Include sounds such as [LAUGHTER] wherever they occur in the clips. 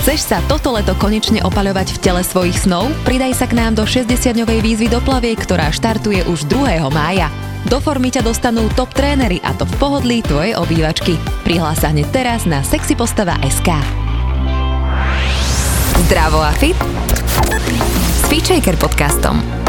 Chceš sa toto leto konečne opaľovať v tele svojich snov? Pridaj sa k nám do 60-dňovej výzvy do plaviek, ktorá štartuje už 2. mája. Do formy ťa dostanú top trénery a to v pohodlí tvojej obývačky. Prihlás sa hneď teraz na sexypostava.sk Zdravo a fit s Feature podcastom.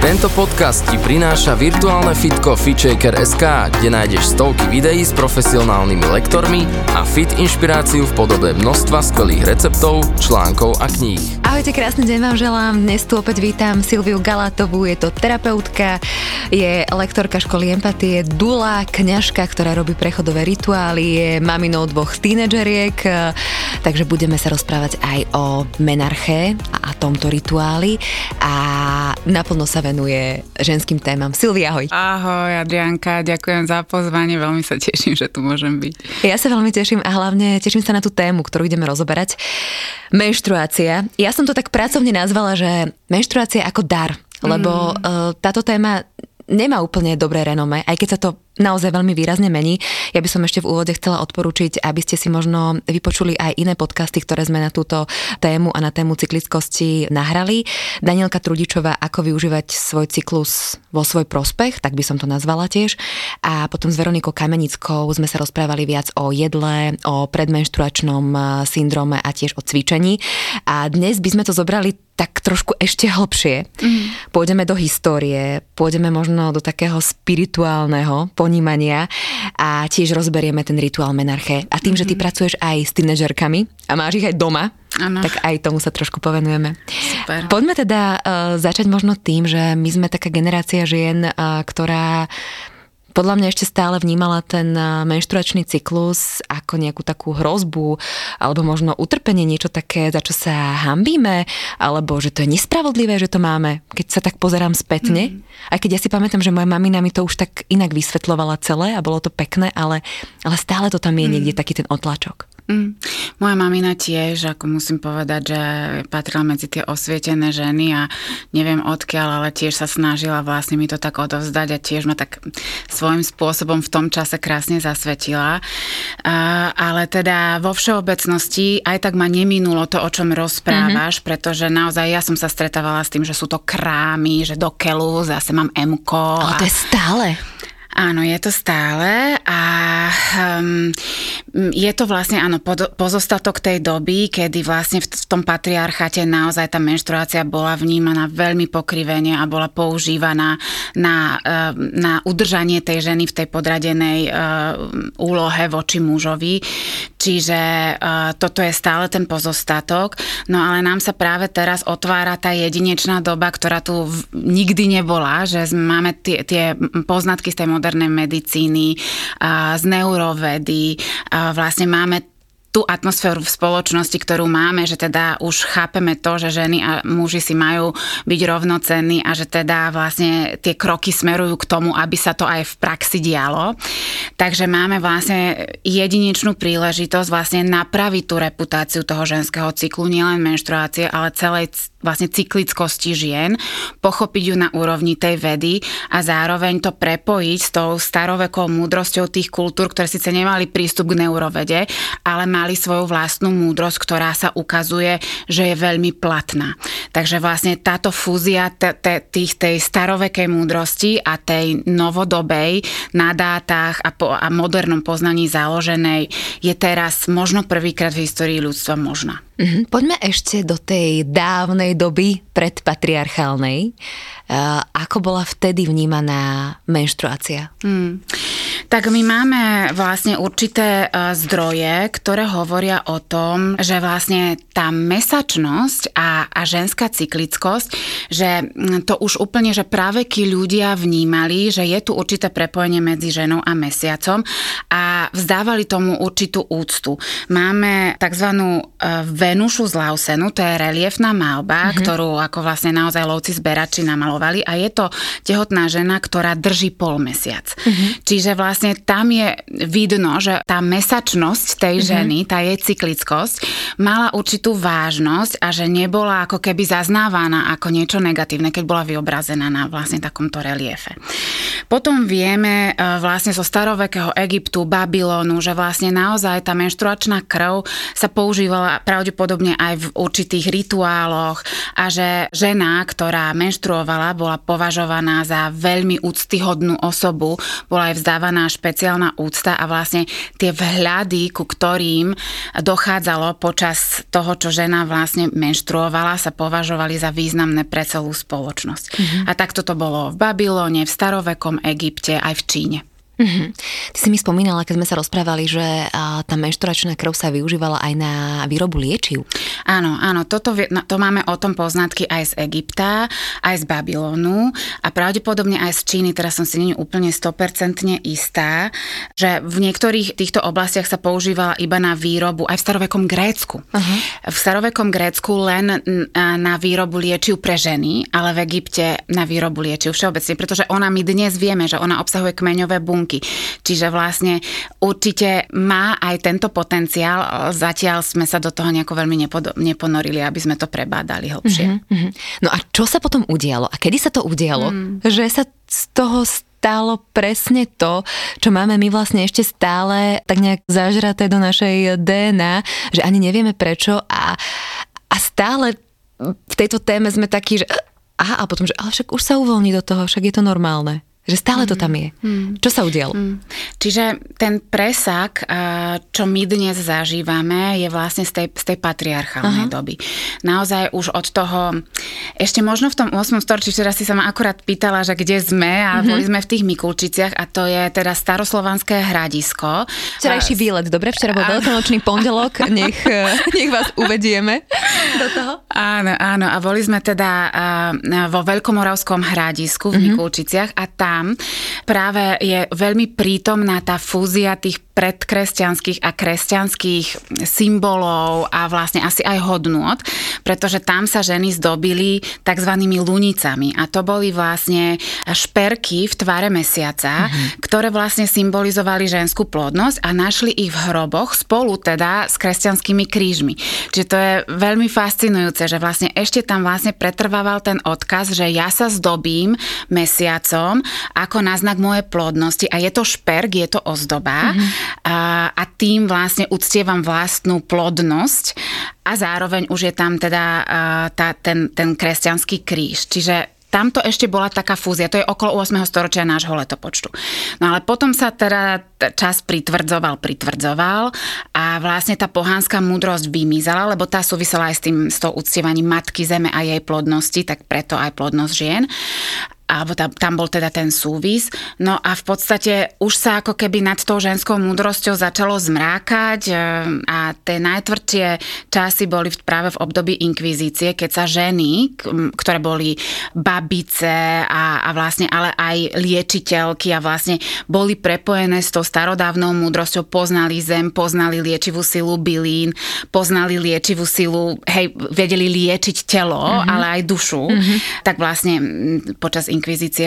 Tento podcast ti prináša virtuálne fitko FitShaker.sk, kde nájdeš stovky videí s profesionálnymi lektormi a fit inšpiráciu v podobe množstva skvelých receptov, článkov a kníh. Ahojte, krásny deň vám želám. Dnes tu opäť vítam Silviu Galatovú, je to terapeutka, je lektorka školy empatie, dula, kňažka, ktorá robí prechodové rituály, je maminou dvoch tínedžeriek, takže budeme sa rozprávať aj o menarche a tomto rituáli a naplno sa venuje ženským témam. Silvia, ahoj. Ahoj, Adrianka, ďakujem za pozvanie, veľmi sa teším, že tu môžem byť. Ja sa veľmi teším a hlavne teším sa na tú tému, ktorú ideme rozoberať. Menštruácia. Ja som to tak pracovne nazvala, že menštruácia ako dar, lebo mm. uh, táto téma nemá úplne dobré renome, aj keď sa to naozaj veľmi výrazne mení. Ja by som ešte v úvode chcela odporúčiť, aby ste si možno vypočuli aj iné podcasty, ktoré sme na túto tému a na tému cyklickosti nahrali. Danielka Trudičová, ako využívať svoj cyklus vo svoj prospech, tak by som to nazvala tiež. A potom s Veronikou Kamenickou sme sa rozprávali viac o jedle, o predmenštruačnom eh, syndrome a tiež o cvičení. A dnes by sme to zobrali tak trošku ešte hlbšie. Mm. Pôjdeme do histórie, pôjdeme možno do takého spirituálneho ponímania a tiež rozberieme ten rituál menarche. A tým, mm-hmm. že ty mhm. pracuješ aj s tínedžerkami a máš ich aj doma, Ano. tak aj tomu sa trošku povenujeme. Super. Poďme teda uh, začať možno tým, že my sme taká generácia žien, uh, ktorá podľa mňa ešte stále vnímala ten eh, menštruačný cyklus ako nejakú takú hrozbu, alebo možno utrpenie, niečo také, za čo sa hambíme, alebo že to je nespravodlivé, že to máme. Keď sa tak pozerám spätne, mm. aj keď ja si pamätám, že moja mamina mi to už tak inak vysvetlovala celé a bolo to pekné, ale, ale stále to tam je mm. niekde taký ten otlačok. Mm. Moja mamina tiež, ako musím povedať, že patrila medzi tie osvietené ženy a neviem odkiaľ, ale tiež sa snažila vlastne mi to tak odovzdať a tiež ma tak svojím spôsobom v tom čase krásne zasvetila. A, ale teda vo všeobecnosti aj tak ma neminulo to, o čom rozprávaš, mm-hmm. pretože naozaj ja som sa stretávala s tým, že sú to krámy, že do kelu zase mám MKO. Ale to je stále. Áno, je to stále a um, je to vlastne áno, pozostatok tej doby, kedy vlastne v tom patriarchate naozaj tá menštruácia bola vnímaná veľmi pokrivene a bola používaná na, ehm, na udržanie tej ženy v tej podradenej uh, úlohe voči mužovi. Čiže uh, toto je stále ten pozostatok. No ale nám sa práve teraz otvára tá jedinečná doba, ktorá tu v, nikdy nebola, že máme tie, tie poznatky z tej modernej medicíny, z neurovedy. Vlastne máme tú atmosféru v spoločnosti, ktorú máme, že teda už chápeme to, že ženy a muži si majú byť rovnocenní a že teda vlastne tie kroky smerujú k tomu, aby sa to aj v praxi dialo. Takže máme vlastne jedinečnú príležitosť vlastne napraviť tú reputáciu toho ženského cyklu, nielen menštruácie, ale celej vlastne cyklickosti žien, pochopiť ju na úrovni tej vedy a zároveň to prepojiť s tou starovekou múdrosťou tých kultúr, ktoré síce nemali prístup k neurovede, ale mali svoju vlastnú múdrosť, ktorá sa ukazuje, že je veľmi platná. Takže vlastne táto fúzia t- t- tých, tej starovekej múdrosti a tej novodobej na dátach a, po, a modernom poznaní založenej je teraz možno prvýkrát v histórii ľudstva možná. Mm-hmm. Poďme ešte do tej dávnej doby predpatriarchálnej. Ako bola vtedy vnímaná menštruácia? Mm. Tak my máme vlastne určité e, zdroje, ktoré hovoria o tom, že vlastne tá mesačnosť a, a ženská cyklickosť, že to už úplne, že práve ký ľudia vnímali, že je tu určité prepojenie medzi ženou a mesiacom a vzdávali tomu určitú úctu. Máme tzv. E, Venušu z Lausenu, to je reliefná malba, mm-hmm. ktorú ako vlastne naozaj lovci zberači namalovali a je to tehotná žena, ktorá drží pol mesiac. Mm-hmm. Čiže vlastne vlastne tam je vidno, že tá mesačnosť tej mm-hmm. ženy, tá jej cyklickosť mala určitú vážnosť a že nebola ako keby zaznávaná ako niečo negatívne, keď bola vyobrazená na vlastne takomto reliefe. Potom vieme e, vlastne zo starovekého Egyptu, Babylonu, že vlastne naozaj tá menštruačná krv sa používala pravdepodobne aj v určitých rituáloch a že žena, ktorá menštruovala, bola považovaná za veľmi úctyhodnú osobu, bola aj vzdávaná špeciálna úcta a vlastne tie vhľady, ku ktorým dochádzalo počas toho, čo žena vlastne menštruovala, sa považovali za významné pre celú spoločnosť. Mm-hmm. A takto to bolo v Babylone, v starovekom Egypte, aj v Číne. Mm-hmm. Ty si mi spomínala, keď sme sa rozprávali, že tá menšturačná krv sa využívala aj na výrobu liečiv. Áno, áno, toto, no, to máme o tom poznatky aj z Egypta, aj z Babylonu a pravdepodobne aj z Číny, teraz som si nie úplne 100% istá, že v niektorých týchto oblastiach sa používala iba na výrobu, aj v starovekom Grécku. Uh-huh. V starovekom Grécku len na výrobu liečiv pre ženy, ale v Egypte na výrobu liečiv všeobecne, pretože ona my dnes vieme, že ona obsahuje kmeňové bunky bunky. Čiže vlastne určite má aj tento potenciál, zatiaľ sme sa do toho nejako veľmi nepod- neponorili, aby sme to prebádali hlbšie. Mm-hmm. No a čo sa potom udialo? A kedy sa to udialo? Mm. Že sa z toho stalo presne to, čo máme my vlastne ešte stále tak nejak zažraté do našej DNA, že ani nevieme prečo a, a stále v tejto téme sme takí, že aha, a potom, že ale však už sa uvoľní do toho, však je to normálne. Že stále to tam je. Mm. Čo sa udialo? Mm. Čiže ten presak, čo my dnes zažívame, je vlastne z tej, z tej patriarchálnej Aha. doby. Naozaj už od toho, ešte možno v tom 8. storočí, včera si sa ma akurát pýtala, že kde sme a mm-hmm. boli sme v tých Mikulčiciach a to je teda staroslovanské hradisko. Včerajší výlet, dobre? Včera bol veľkonočný [LAUGHS] pondelok, nech, nech vás uvedieme do toho. Áno, áno. A boli sme teda vo Veľkomoravskom hradisku v mm-hmm. Mikulčiciach a tá tam práve je veľmi prítomná tá fúzia tých predkresťanských a kresťanských symbolov a vlastne asi aj hodnôt, pretože tam sa ženy zdobili tzv. lunicami a to boli vlastne šperky v tvare mesiaca, mm-hmm. ktoré vlastne symbolizovali ženskú plodnosť a našli ich v hroboch spolu teda s kresťanskými krížmi. Čiže to je veľmi fascinujúce, že vlastne ešte tam vlastne pretrvával ten odkaz, že ja sa zdobím mesiacom ako náznak mojej plodnosti a je to šperk, je to ozdoba mm-hmm. a, a tým vlastne uctievam vlastnú plodnosť a zároveň už je tam teda tá, ten, ten kresťanský kríž. Čiže tamto ešte bola taká fúzia, to je okolo 8. storočia nášho letopočtu. No ale potom sa teda čas pritvrdzoval, pritvrdzoval a vlastne tá pohánska múdrosť vymizala, lebo tá súvisela aj s tým, s tou uctievaním matky zeme a jej plodnosti, tak preto aj plodnosť žien alebo tam, tam bol teda ten súvis. No a v podstate už sa ako keby nad tou ženskou múdrosťou začalo zmrákať e, a tie najtvrdšie časy boli práve v období inkvizície, keď sa ženy, ktoré boli babice a, a vlastne ale aj liečiteľky a vlastne boli prepojené s tou starodávnou múdrosťou, poznali zem, poznali liečivú silu bylín, poznali liečivú silu, hej, vedeli liečiť telo, mm-hmm. ale aj dušu, mm-hmm. tak vlastne počas inkvizície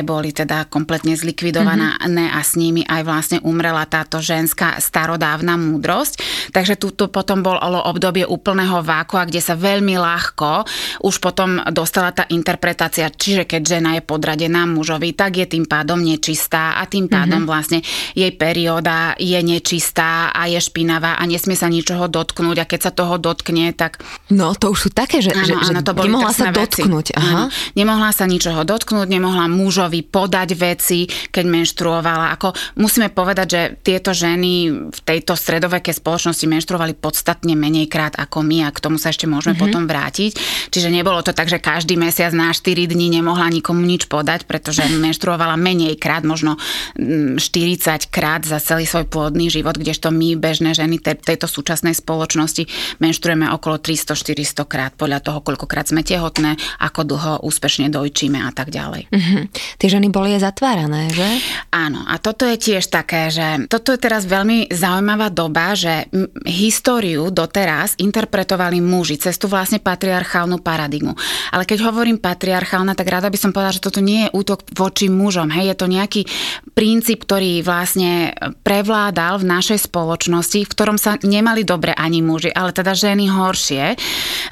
boli teda kompletne zlikvidované mm-hmm. a s nimi aj vlastne umrela táto ženská starodávna múdrosť. Takže tu potom bolo obdobie úplného vákua, kde sa veľmi ľahko už potom dostala tá interpretácia, čiže keď žena je podradená mužovi, tak je tým pádom nečistá a tým pádom mm-hmm. vlastne jej perióda je nečistá a je špinavá a nesmie sa ničoho dotknúť a keď sa toho dotkne, tak... No to už sú také, že, áno, že, áno, to boli nemohla sa dotknúť. Aha. Áno, nemohla sa ničoho dotknúť, nemohla mohla mužovi podať veci, keď menštruovala. Ako musíme povedať, že tieto ženy v tejto stredovekej spoločnosti menštruovali podstatne menej krát ako my a k tomu sa ešte môžeme mm-hmm. potom vrátiť. Čiže nebolo to tak, že každý mesiac na 4 dní nemohla nikomu nič podať, pretože menštruovala menej krát, možno 40 mm, krát za celý svoj plodný život, kdežto my, bežné ženy tejto súčasnej spoločnosti, menštruujeme okolo 300-400 krát podľa toho, koľkokrát sme tehotné, ako dlho úspešne dojčíme a tak ďalej. Mm-hmm. Uh-huh. [LAUGHS] Tie ženy boli aj zatvárané, že? Áno, a toto je tiež také, že toto je teraz veľmi zaujímavá doba, že históriu doteraz interpretovali muži cez tú vlastne patriarchálnu paradigmu. Ale keď hovorím patriarchálna, tak rada by som povedala, že toto nie je útok voči mužom. Hej, je to nejaký princíp, ktorý vlastne prevládal v našej spoločnosti, v ktorom sa nemali dobre ani muži, ale teda ženy horšie,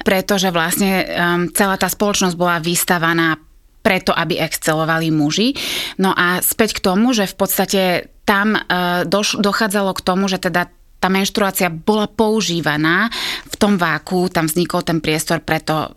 pretože vlastne um, celá tá spoločnosť bola vystavaná preto, aby excelovali muži. No a späť k tomu, že v podstate tam uh, doš- dochádzalo k tomu, že teda tá menštruácia bola používaná v tom váku, tam vznikol ten priestor pre to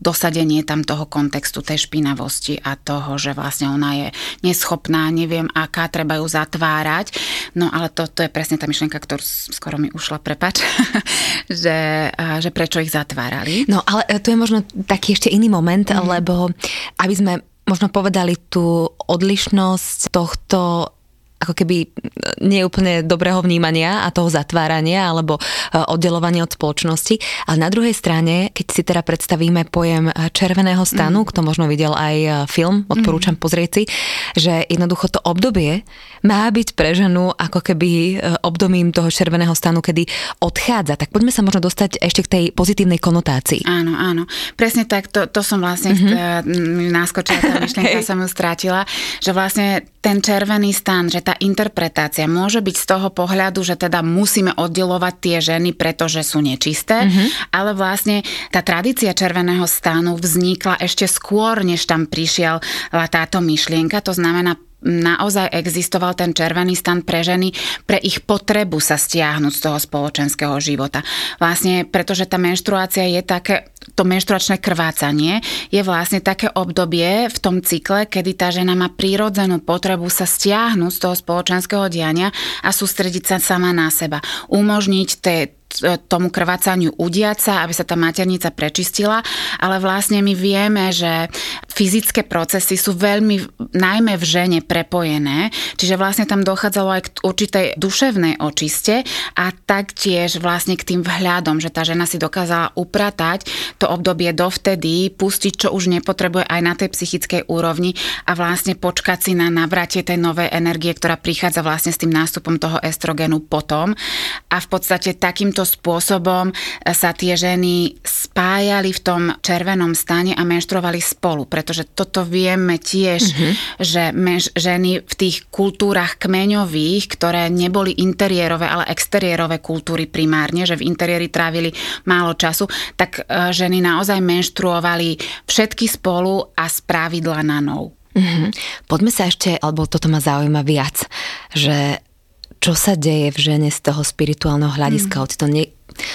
dosadenie tam toho kontextu, tej špinavosti a toho, že vlastne ona je neschopná, neviem aká, treba ju zatvárať. No ale to, to je presne tá myšlienka, ktorú skoro mi ušla, prepač, [LAUGHS] že, že prečo ich zatvárali. No ale tu je možno taký ešte iný moment, mm. lebo aby sme možno povedali tú odlišnosť tohto ako keby nie úplne dobrého vnímania a toho zatvárania alebo e, oddelovania od spoločnosti. Ale na druhej strane, keď si teda predstavíme pojem červeného stanu, mm. kto možno videl aj e, film, odporúčam mm. pozrieť si, že jednoducho to obdobie má byť pre ženu ako keby e, obdobím toho červeného stanu, kedy odchádza. Tak poďme sa možno dostať ešte k tej pozitívnej konotácii. Áno, áno. Presne tak, to, to som vlastne mm-hmm. náskočila, tá myšlienka [LAUGHS] sa mu strátila, že vlastne ten červený stan, že tá interpretácia môže byť z toho pohľadu, že teda musíme oddelovať tie ženy, pretože sú nečisté, mm-hmm. ale vlastne tá tradícia červeného stánu vznikla ešte skôr, než tam prišiel táto myšlienka. To znamená, naozaj existoval ten červený stan pre ženy, pre ich potrebu sa stiahnuť z toho spoločenského života. Vlastne, pretože tá menštruácia je také, to menštruačné krvácanie je vlastne také obdobie v tom cykle, kedy tá žena má prírodzenú potrebu sa stiahnuť z toho spoločenského diania a sústrediť sa sama na seba. Umožniť tie tomu krvácaniu udiať sa, aby sa tá maternica prečistila, ale vlastne my vieme, že fyzické procesy sú veľmi, najmä v žene, prepojené, čiže vlastne tam dochádzalo aj k určitej duševnej očiste a taktiež vlastne k tým vhľadom, že tá žena si dokázala upratať to obdobie dovtedy, pustiť, čo už nepotrebuje aj na tej psychickej úrovni a vlastne počkať si na navratie tej novej energie, ktorá prichádza vlastne s tým nástupom toho estrogenu potom. A v podstate takýmto spôsobom sa tie ženy spájali v tom červenom stane a menštrovali spolu, pretože toto vieme tiež, mm-hmm. že menš, ženy v tých kultúrach kmeňových, ktoré neboli interiérové, ale exteriérové kultúry primárne, že v interiéri trávili málo času, tak e, ženy naozaj menštruovali všetky spolu a z pravidla na nou. Mm-hmm. Poďme sa ešte, alebo toto ma zaujíma viac, že čo sa deje v žene z toho spirituálneho hľadiska. Mm. To nie,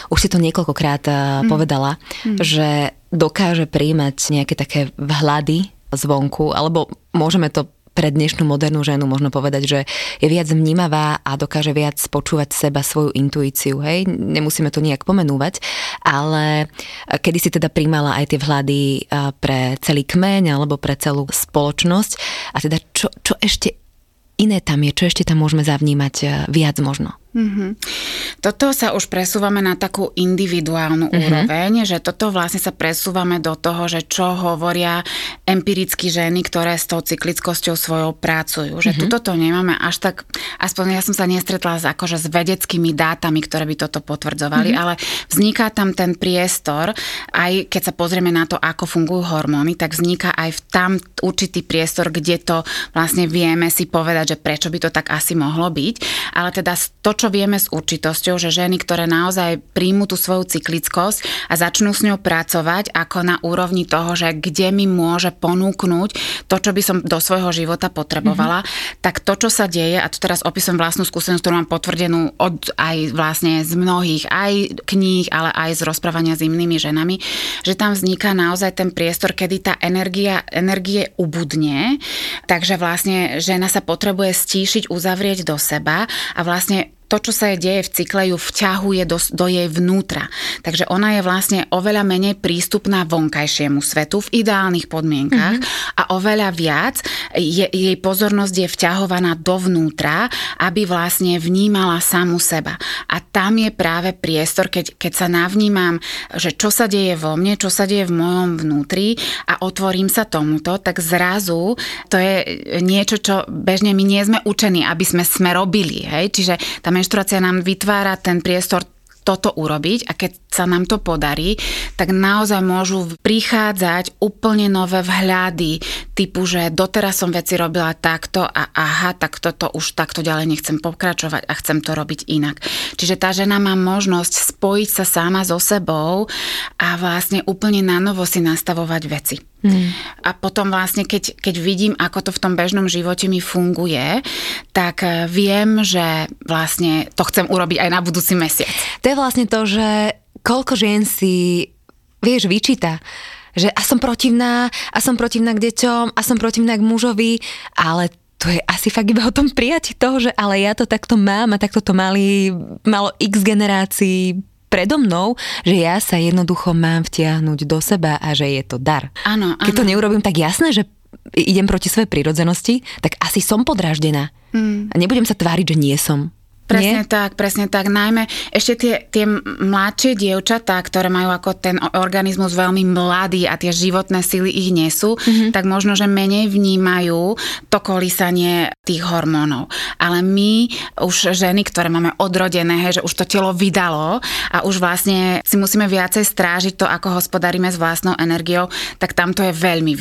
už si to niekoľkokrát mm. povedala, mm. že dokáže príjmať nejaké také vhľady zvonku, alebo môžeme to pre dnešnú modernú ženu možno povedať, že je viac vnímavá a dokáže viac počúvať seba, svoju intuíciu. Hej? Nemusíme to nejak pomenúvať, ale kedy si teda príjmala aj tie vhľady pre celý kmeň alebo pre celú spoločnosť a teda čo, čo ešte iné tam je, čo ešte tam môžeme zavnímať eh, viac možno? Mm-hmm. Toto sa už presúvame na takú individuálnu mm-hmm. úroveň, že toto vlastne sa presúvame do toho, že čo hovoria empiricky ženy, ktoré s tou cyklickosťou svojou pracujú. Že mm-hmm. tuto to nemáme až tak, aspoň ja som sa nestretla s, akože s vedeckými dátami, ktoré by toto potvrdzovali, mm-hmm. ale vzniká tam ten priestor, aj keď sa pozrieme na to, ako fungujú hormóny, tak vzniká aj v tam určitý priestor, kde to vlastne vieme si povedať, že prečo by to tak asi mohlo byť. Ale teda to, čo vieme s určitosťou, že ženy, ktoré naozaj príjmu tú svoju cyklickosť a začnú s ňou pracovať ako na úrovni toho, že kde mi môže ponúknuť to, čo by som do svojho života potrebovala, mm-hmm. tak to, čo sa deje, a tu teraz opisujem vlastnú skúsenosť, ktorú mám potvrdenú od aj vlastne z mnohých, aj kníh, ale aj z rozprávania s inými ženami, že tam vzniká naozaj ten priestor, kedy tá energia, energie ubudne, takže vlastne žena sa potrebuje stíšiť, uzavrieť do seba a vlastne to, čo sa jej deje v cykle, ju vťahuje do, do jej vnútra. Takže ona je vlastne oveľa menej prístupná vonkajšiemu svetu v ideálnych podmienkach mm-hmm. a oveľa viac je, jej pozornosť je vťahovaná dovnútra, aby vlastne vnímala samu seba. A tam je práve priestor, keď, keď sa navnímam, že čo sa deje vo mne, čo sa deje v mojom vnútri a otvorím sa tomuto, tak zrazu to je niečo, čo bežne my nie sme učení, aby sme sme robili. Hej? Čiže tá menštruácia nám vytvára ten priestor toto urobiť a keď sa nám to podarí, tak naozaj môžu prichádzať úplne nové vhľady typu, že doteraz som veci robila takto a aha, tak toto už takto ďalej nechcem pokračovať a chcem to robiť inak. Čiže tá žena má možnosť spojiť sa sama so sebou a vlastne úplne na novo si nastavovať veci. Hmm. A potom vlastne, keď, keď vidím, ako to v tom bežnom živote mi funguje, tak eh, viem, že vlastne to chcem urobiť aj na budúci mesiac. To je vlastne to, že koľko žien si, vieš, vyčíta, že a som protivná, a som protivná k deťom, a som protivná k mužovi, ale to je asi fakt iba o tom prijati toho, že ale ja to takto mám a takto to mali, malo x generácií predo mnou, že ja sa jednoducho mám vtiahnuť do seba a že je to dar. Áno, Keď to neurobím tak jasné, že idem proti svojej prírodzenosti, tak asi som podráždená. Hmm. A nebudem sa tváriť, že nie som. Presne Nie? tak, presne tak. Najmä ešte tie, tie mladšie dievčatá, ktoré majú ako ten organizmus veľmi mladý a tie životné sily ich nesú, mm-hmm. tak možno, že menej vnímajú to kolísanie tých hormónov. Ale my už ženy, ktoré máme odrodené, hej, že už to telo vydalo a už vlastne si musíme viacej strážiť to, ako hospodárime s vlastnou energiou, tak tam to je veľmi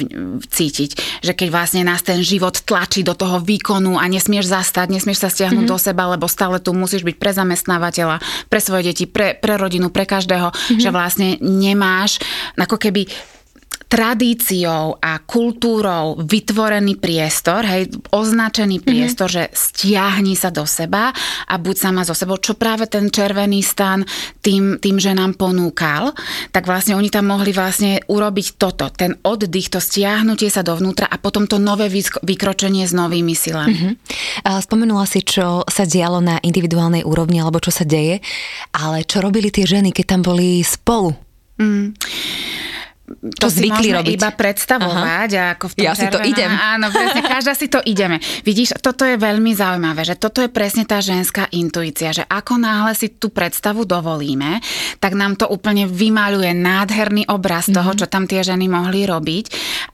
cítiť. Že keď vlastne nás ten život tlačí do toho výkonu a nesmieš zastať, nesmieš sa stiahnuť mm-hmm. do seba, lebo stále tu musíš byť pre zamestnávateľa, pre svoje deti, pre, pre rodinu, pre každého, mm-hmm. že vlastne nemáš ako keby tradíciou a kultúrou vytvorený priestor, hej, označený mhm. priestor, mm-hmm. že stiahni sa do seba a buď sama so sebou, čo práve ten červený stan tým, tým že nám ponúkal, tak vlastne oni tam mohli vlastne urobiť toto, ten oddych, to stiahnutie sa dovnútra a potom to nové vykročenie s novými silami. Mm-hmm. Spomenula si, čo sa dialo na individuálnej úrovni, alebo čo sa deje, ale čo robili tie ženy, keď tam boli spolu? Mm to si zvykli robiť. iba predstavovať. A ako v tom ja červená, si to idem. Áno, presne, každá si to ideme. Vidíš, toto je veľmi zaujímavé, že toto je presne tá ženská intuícia, že ako náhle si tú predstavu dovolíme, tak nám to úplne vymaľuje nádherný obraz mm-hmm. toho, čo tam tie ženy mohli robiť.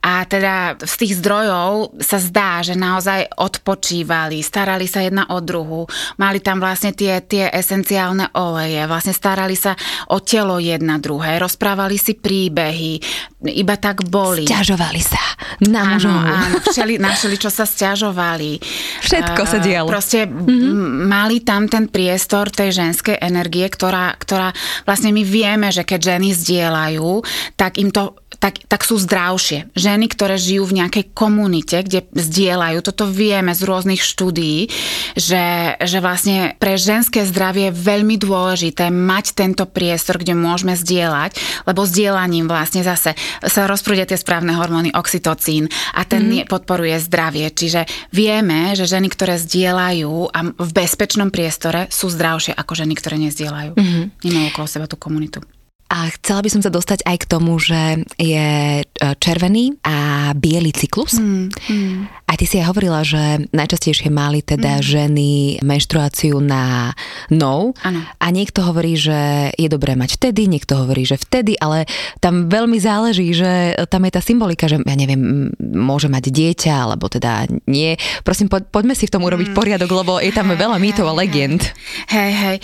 A teda z tých zdrojov sa zdá, že naozaj odpočívali, starali sa jedna o druhu, mali tam vlastne tie, tie esenciálne oleje, vlastne starali sa o telo jedna druhé, rozprávali si príbehy, iba tak boli. Sťažovali sa na mužov. Áno, [LAUGHS] áno, všeli, čo sa sťažovali. Všetko sa dialo. Proste mm-hmm. mali tam ten priestor tej ženskej energie, ktorá, ktorá vlastne my vieme, že keď ženy zdieľajú, tak im to tak, tak sú zdravšie. Ženy, ktoré žijú v nejakej komunite, kde zdieľajú, toto vieme z rôznych štúdií, že, že vlastne pre ženské zdravie je veľmi dôležité mať tento priestor, kde môžeme zdieľať, lebo zdieľaním vlastne zase sa rozprúdia tie správne hormóny oxytocín a ten mm. podporuje zdravie. Čiže vieme, že ženy, ktoré zdieľajú a v bezpečnom priestore sú zdravšie ako ženy, ktoré nezdieľajú. Mm-hmm. Nemajú okolo seba tú komunitu. A chcela by som sa dostať aj k tomu, že je e, červený a biely cyklus. Mm, mm. A ty si aj hovorila, že najčastejšie mali teda mm. ženy menštruáciu na no. Ano. A niekto hovorí, že je dobré mať vtedy, niekto hovorí, že vtedy, ale tam veľmi záleží, že tam je tá symbolika, že ja neviem, môže mať dieťa, alebo teda nie. Prosím, po, poďme si v tom urobiť mm. poriadok, lebo je tam veľa mýtov a legend. Hej, hej.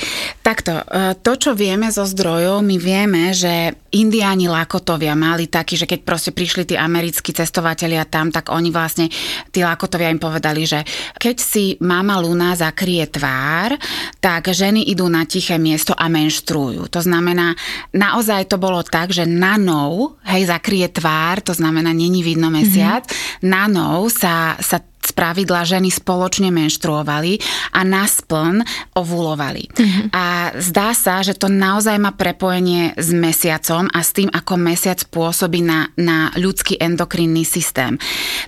Takto, e, to, čo vieme zo zdrojov, my vieme, vieme, že indiáni Lakotovia mali taký, že keď proste prišli tí americkí cestovatelia tam, tak oni vlastne, tí Lakotovia im povedali, že keď si mama Luna zakrie tvár, tak ženy idú na tiché miesto a menštruujú. To znamená, naozaj to bolo tak, že na nou, hej, zakrie tvár, to znamená, není vidno mesiac, mm-hmm. na nou sa, sa z pravidla ženy spoločne menštruovali a naspln ovulovali. Mm-hmm. A zdá sa, že to naozaj má prepojenie s mesiacom a s tým, ako mesiac pôsobí na, na ľudský endokrinný systém.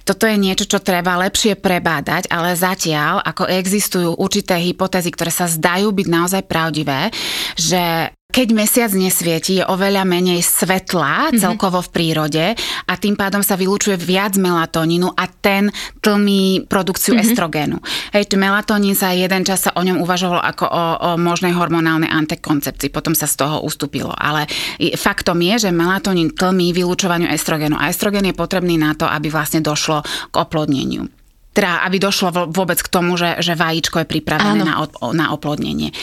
Toto je niečo, čo treba lepšie prebádať, ale zatiaľ, ako existujú určité hypotézy, ktoré sa zdajú byť naozaj pravdivé, že keď mesiac nesvieti, je oveľa menej svetla mm-hmm. celkovo v prírode a tým pádom sa vylúčuje viac melatonínu a ten tlmí produkciu mm-hmm. estrogénu. Hej, melatonín sa jeden čas sa o ňom uvažovalo ako o, o možnej hormonálnej antikoncepcii, potom sa z toho ustúpilo. Ale faktom je, že melatonín tlmí vylúčovaniu estrogénu a estrogén je potrebný na to, aby vlastne došlo k oplodneniu teda aby došlo vôbec k tomu, že, že vajíčko je pripravené na, na oplodnenie.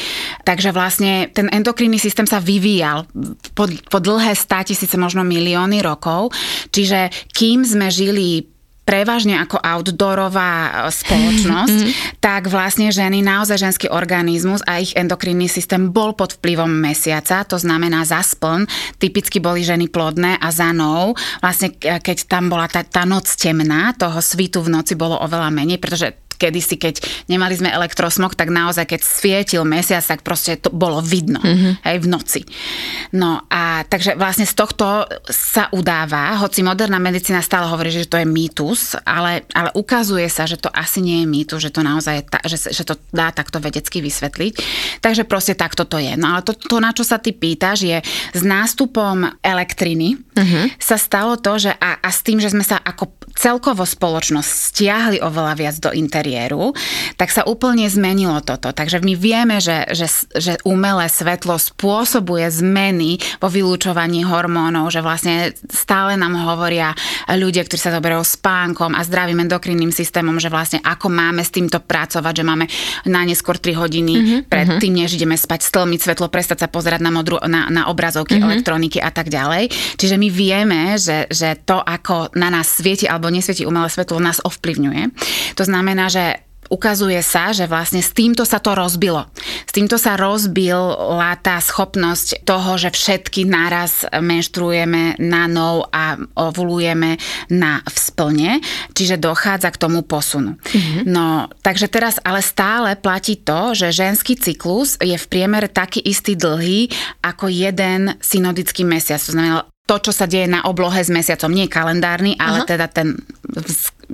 Takže vlastne ten endokrinný systém sa vyvíjal po, po dlhé stá tisíce, možno milióny rokov. Čiže kým sme žili prevažne ako outdoorová e, spoločnosť, mm-hmm. tak vlastne ženy, naozaj ženský organizmus a ich endokrinný systém bol pod vplyvom mesiaca, to znamená za spln. Typicky boli ženy plodné a za nou, vlastne keď tam bola tá, tá noc temná, toho svitu v noci bolo oveľa menej, pretože kedysi, keď nemali sme elektrosmog, tak naozaj, keď svietil mesiac, tak proste to bolo vidno mm-hmm. aj v noci. No a takže vlastne z tohto sa udáva, hoci moderná medicína stále hovorí, že to je mýtus, ale, ale ukazuje sa, že to asi nie je mýtus, že to naozaj, ta, že, že to dá takto vedecky vysvetliť. Takže proste takto to je. No ale to, to na čo sa ty pýtaš, je s nástupom elektriny mm-hmm. sa stalo to, že a, a s tým, že sme sa ako celkovo spoločnosť stiahli oveľa viac do interiéru, tak sa úplne zmenilo toto. Takže my vieme, že, že, že umelé svetlo spôsobuje zmeny vo vylúčovaní hormónov, že vlastne stále nám hovoria ľudia, ktorí sa zoberajú spánkom a zdravým endokrinným systémom, že vlastne ako máme s týmto pracovať, že máme na neskôr 3 hodiny mm-hmm, pred mm-hmm. tým, než ideme spať, stlmiť svetlo, prestať sa pozerať na, modru, na, na obrazovky mm-hmm. elektroniky a tak ďalej. Čiže my vieme, že, že to, ako na nás svieti alebo nesvieti umelé svetlo, nás ovplyvňuje. To znamená, že ukazuje sa, že vlastne s týmto sa to rozbilo. S týmto sa rozbila tá schopnosť toho, že všetky naraz menštruujeme na nov a ovulujeme na vzplne, čiže dochádza k tomu posunu. Mm-hmm. No, takže teraz ale stále platí to, že ženský cyklus je v priemere taký istý dlhý ako jeden synodický mesiac. To znamená to, čo sa deje na oblohe s mesiacom. Nie kalendárny, ale Aha. teda ten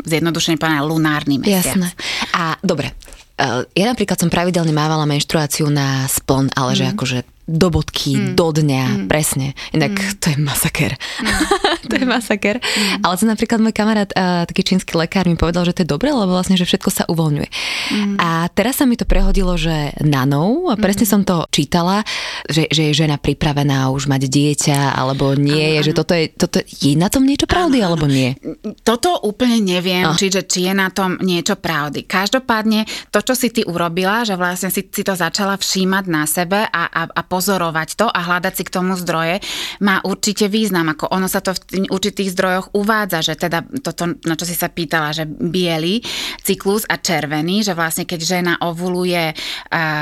zjednodušený povedané lunárny mesiac. Jasné. A dobre, e, ja napríklad som pravidelne mávala menštruáciu na spln, ale mm. že akože do bodky, mm. do dňa, mm. presne. Inak mm. to je masaker. Mm. [LAUGHS] to je masaker. Mm. Ale to napríklad môj kamarát, uh, taký čínsky lekár, mi povedal, že to je dobre, lebo vlastne, že všetko sa uvoľňuje. Mm. A teraz sa mi to prehodilo, že nanou, a presne mm. som to čítala, že, že je žena pripravená už mať dieťa, alebo nie, ano, že toto je, toto, je na tom niečo pravdy, ano, alebo nie? Toto úplne neviem, oh. čiže či je na tom niečo pravdy. Každopádne to, čo si ty urobila, že vlastne si, si to začala všímať na sebe a, a, a pozorovať to a hľadať si k tomu zdroje, má určite význam. Ako ono sa to v určitých zdrojoch uvádza, že teda toto, na čo si sa pýtala, že biely cyklus a červený, že vlastne keď žena ovuluje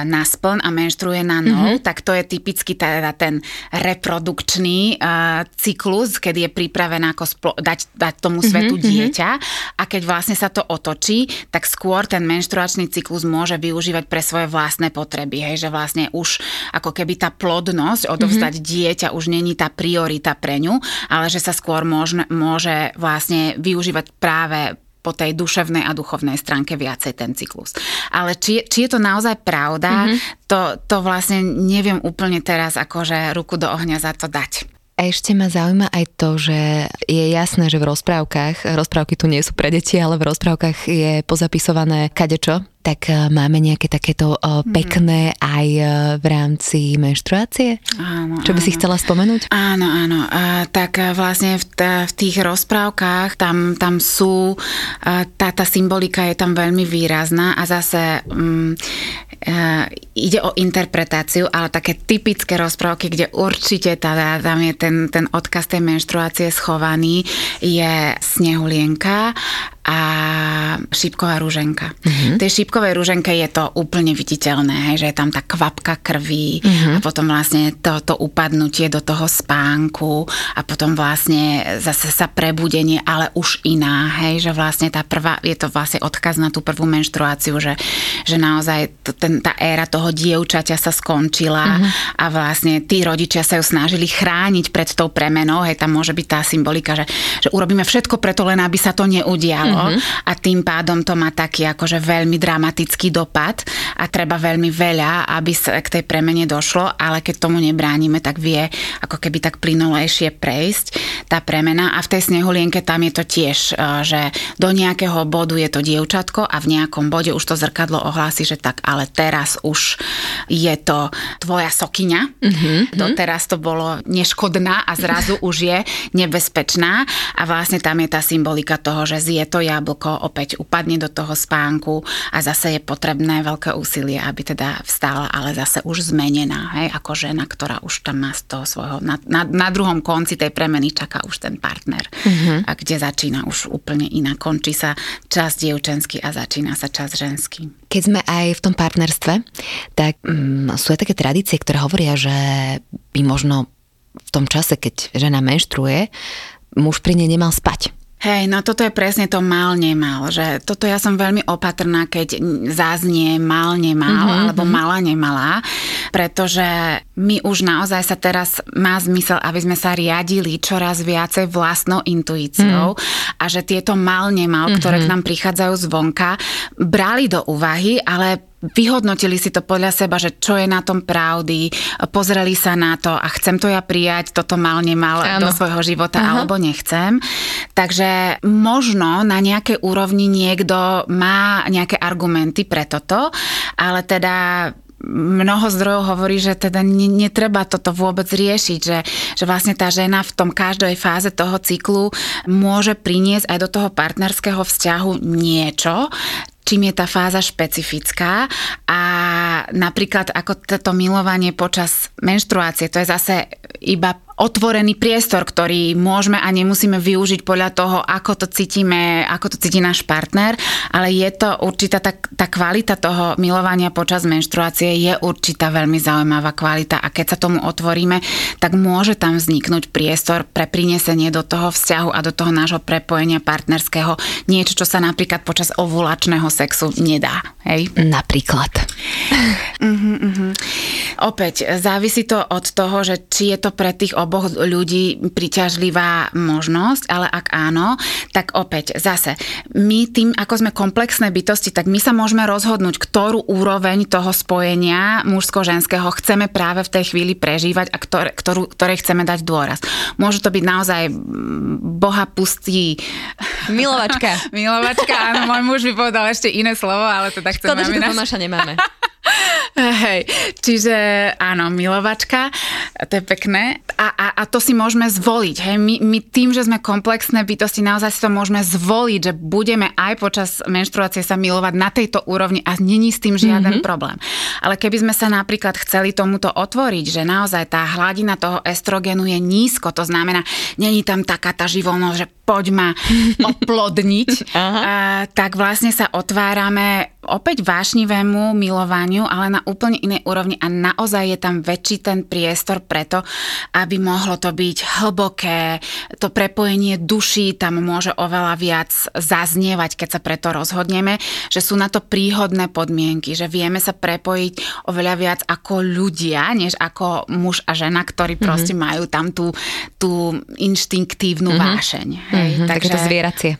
na spln a menštruuje na nov, mm-hmm. tak to je typicky teda ten reprodukčný cyklus, kedy je pripravená ako splo- dať, dať tomu mhm, svetu mm-hmm. dieťa a keď vlastne sa to otočí, tak skôr ten menštruačný cyklus môže využívať pre svoje vlastné potreby. Hej, že vlastne už ako keby tá tá plodnosť, odovzdať mm-hmm. dieťa už není tá priorita pre ňu, ale že sa skôr môže, môže vlastne využívať práve po tej duševnej a duchovnej stránke viacej ten cyklus. Ale či, či je to naozaj pravda, mm-hmm. to, to vlastne neviem úplne teraz akože ruku do ohňa za to dať. A ešte ma zaujíma aj to, že je jasné, že v rozprávkach, rozprávky tu nie sú pre deti, ale v rozprávkach je pozapisované kadečo, tak e, máme nejaké takéto uh, pekné aj uh, v rámci menštruácie? Áno, Čo by áno. si chcela spomenúť? Áno, áno. Tak vlastne v, t- v tých rozprávkach tam, tam sú, tá, tá symbolika je tam veľmi výrazná a zase um, uh, ide o interpretáciu, ale také typické rozprávky, kde určite tá, tam je ten, ten odkaz tej menštruácie schovaný, je Snehulienka a šípková rúženka. V tej šípkovej rúženke je to úplne viditeľné, hej, že je tam tá kvapka krvi uh-huh. a potom vlastne to, to upadnutie do toho spánku a potom vlastne zase sa prebudenie, ale už iná, hej, že vlastne tá prvá, je to vlastne odkaz na tú prvú menštruáciu, že, že naozaj to, ten, tá éra toho dievčaťa sa skončila uh-huh. a vlastne tí rodičia sa ju snažili chrániť pred tou premenou, hej, tam môže byť tá symbolika, že, že urobíme všetko preto len, aby sa to neudialo uh-huh. a tým pádom to má taký akože veľmi dramatický dopad a treba veľmi veľa, aby sa k tej premene došlo, ale keď tomu nebránime, tak vie ako keby tak plynulejšie prejsť tá premena a v tej snehulienke tam je to tiež, e, že do nejakého bodu je to dievčatko a v nejakom bode už to zrkadlo ohlási, že tak ale teraz už je to tvoja sokyňa. Mm-hmm. Doteraz to bolo neškodná a zrazu už je nebezpečná a vlastne tam je tá symbolika toho, že zje to jablko, opäť upadne do toho spánku a zase je potrebné veľké úsilie, aby teda vstala, ale zase už zmenená, hej, ako žena, ktorá už tam má z toho svojho, na, na, na druhom konci tej premeny čaká už ten partner mm-hmm. a kde začína už úplne iná. Končí sa čas dievčenský a začína sa čas ženský. Keď sme aj v tom partnerstve, tak mm, sú aj také tradície, ktoré hovoria, že by možno v tom čase, keď žena menštruuje, muž pri nej nemal spať. Hej, no toto je presne to mal, nemal, že toto ja som veľmi opatrná, keď zaznie mal, nemal, mm-hmm. alebo mhm. mala, nemala, pretože my už naozaj sa teraz má zmysel, aby sme sa riadili čoraz viacej vlastnou intuíciou mm. a že tieto mal, nemal, mm-hmm. ktoré k nám prichádzajú zvonka, brali do úvahy, ale vyhodnotili si to podľa seba, že čo je na tom pravdy, pozreli sa na to a chcem to ja prijať, toto mal, nemal Áno. do svojho života Aha. alebo nechcem. Takže možno na nejakej úrovni niekto má nejaké argumenty pre toto, ale teda mnoho zdrojov hovorí, že teda netreba toto vôbec riešiť, že, že vlastne tá žena v tom každej fáze toho cyklu môže priniesť aj do toho partnerského vzťahu niečo, čím je tá fáza špecifická a napríklad ako toto milovanie počas menštruácie, to je zase iba otvorený priestor, ktorý môžeme a nemusíme využiť podľa toho, ako to cítime, ako to cíti náš partner, ale je to určitá tá, tá kvalita toho milovania počas menštruácie je určitá veľmi zaujímavá kvalita a keď sa tomu otvoríme, tak môže tam vzniknúť priestor pre prinesenie do toho vzťahu a do toho nášho prepojenia partnerského niečo, čo sa napríklad počas ovulačného sexu nedá. Hej? Napríklad. Uh-huh, uh-huh. Opäť, závisí to od toho, že či je to pre tých oboch ľudí priťažlivá možnosť, ale ak áno, tak opäť zase, my tým, ako sme komplexné bytosti, tak my sa môžeme rozhodnúť, ktorú úroveň toho spojenia mužsko-ženského chceme práve v tej chvíli prežívať a ktoré, ktorú, ktoré chceme dať dôraz. Môže to byť naozaj boha pustý... Milovačka. [LAUGHS] Milovačka, áno, môj muž by povedal ešte iné slovo, ale to tak chcem Škoda, že to nemáme. [LAUGHS] Hej, čiže áno, milovačka, to je pekné. A, a, a to si môžeme zvoliť. Hej. My, my tým, že sme komplexné bytosti, naozaj si to môžeme zvoliť, že budeme aj počas menštruácie sa milovať na tejto úrovni a není s tým žiaden mm-hmm. problém. Ale keby sme sa napríklad chceli tomuto otvoriť, že naozaj tá hladina toho estrogenu je nízko, to znamená, není tam taká tá živolnosť, že poď ma [LAUGHS] oplodniť, a, tak vlastne sa otvárame opäť vášnivému milovaniu, ale na úplne inej úrovni a naozaj je tam väčší ten priestor preto, aby mohlo to byť hlboké, to prepojenie duší tam môže oveľa viac zaznievať, keď sa preto rozhodneme, že sú na to príhodné podmienky, že vieme sa prepojiť oveľa viac ako ľudia, než ako muž a žena, ktorí mm-hmm. proste majú tam tú, tú inštinktívnu mm-hmm. vášeň. Hej? Mm-hmm, takže, takže to zvieracie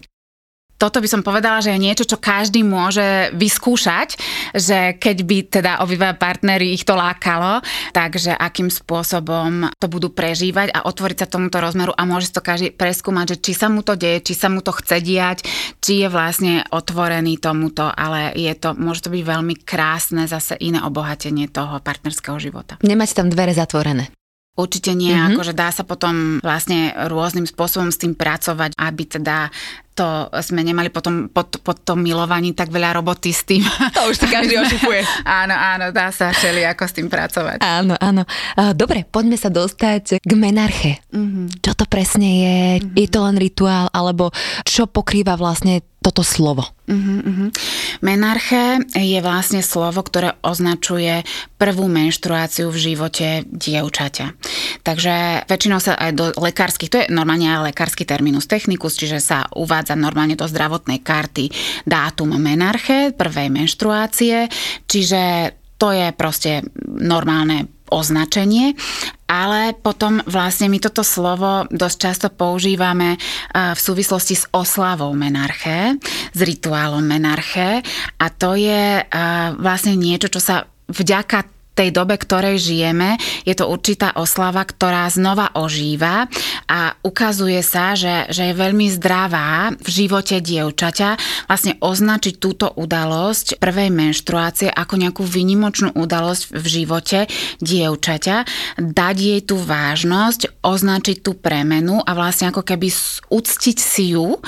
toto by som povedala, že je niečo, čo každý môže vyskúšať, že keď by teda obidva partnery ich to lákalo, takže akým spôsobom to budú prežívať a otvoriť sa tomuto rozmeru a môže to každý preskúmať, že či sa mu to deje, či sa mu to chce diať, či je vlastne otvorený tomuto, ale je to, môže to byť veľmi krásne zase iné obohatenie toho partnerského života. Nemať tam dvere zatvorené. Určite nie, mm-hmm. akože dá sa potom vlastne rôznym spôsobom s tým pracovať, aby teda to sme nemali potom pod, pod tom milovaní tak veľa roboty s tým. To už si každý [LAUGHS] ošupuje. áno, áno, dá sa všeli ako s tým pracovať. Áno, áno. Dobre, poďme sa dostať k menarche. Mm-hmm. Čo to presne je? Mm-hmm. Je to len rituál, alebo čo pokrýva vlastne toto slovo? Uh-huh, uh-huh. Menarche je vlastne slovo, ktoré označuje prvú menštruáciu v živote dievčaťa. Takže väčšinou sa aj do lekárskych, to je normálne aj lekársky terminus technicus, čiže sa uvádza normálne do zdravotnej karty. Dátum menarche, prvej menštruácie, čiže to je proste normálne označenie, ale potom vlastne my toto slovo dosť často používame v súvislosti s oslavou menarche, s rituálom menarche. A to je vlastne niečo, čo sa vďaka tej dobe, ktorej žijeme, je to určitá oslava, ktorá znova ožíva a ukazuje sa, že, že je veľmi zdravá v živote dievčaťa vlastne označiť túto udalosť prvej menštruácie ako nejakú vynimočnú udalosť v živote dievčaťa, dať jej tú vážnosť, označiť tú premenu a vlastne ako keby uctiť si ju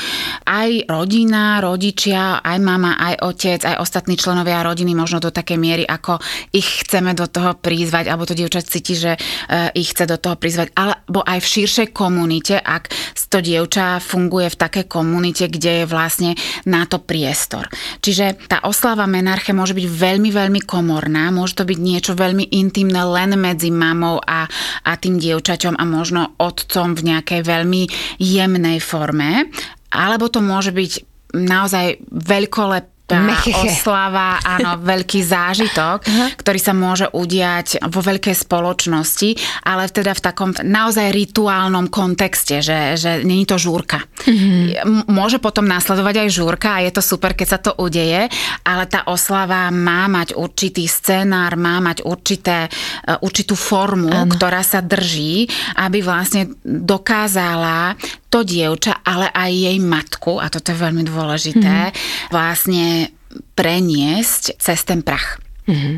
aj rodina, rodičia, aj mama, aj otec, aj ostatní členovia rodiny možno do takej miery, ako ich chceme do toho prizvať, alebo to dievča cíti, že eh, ich chce do toho prizvať, alebo aj v širšej komunite, ak to dievča funguje v takej komunite, kde je vlastne na to priestor. Čiže tá oslava menarche môže byť veľmi, veľmi komorná, môže to byť niečo veľmi intimné len medzi mamou a, a tým dievčaťom a možno otcom v nejakej veľmi jemnej forme, alebo to môže byť naozaj veľkolepé tá Mecheche. oslava, áno, [LAUGHS] veľký zážitok, uh-huh. ktorý sa môže udiať vo veľkej spoločnosti, ale teda v takom naozaj rituálnom kontexte, že, že není to žúrka. Uh-huh. Môže potom nasledovať aj žúrka a je to super, keď sa to udeje, ale tá oslava má mať určitý scenár, má mať určité, e, určitú formu, ano. ktorá sa drží, aby vlastne dokázala to dievča, ale aj jej matku, a toto je veľmi dôležité, mm-hmm. vlastne preniesť cez ten prach. Mm-hmm.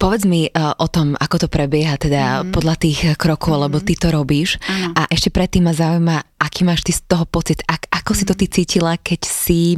Povedz mi uh, o tom, ako to prebieha teda mm. podľa tých krokov, mm. lebo ty to robíš. Ano. A ešte predtým ma zaujíma, aký máš ty z toho pocit, ak, ako si to ty cítila, keď si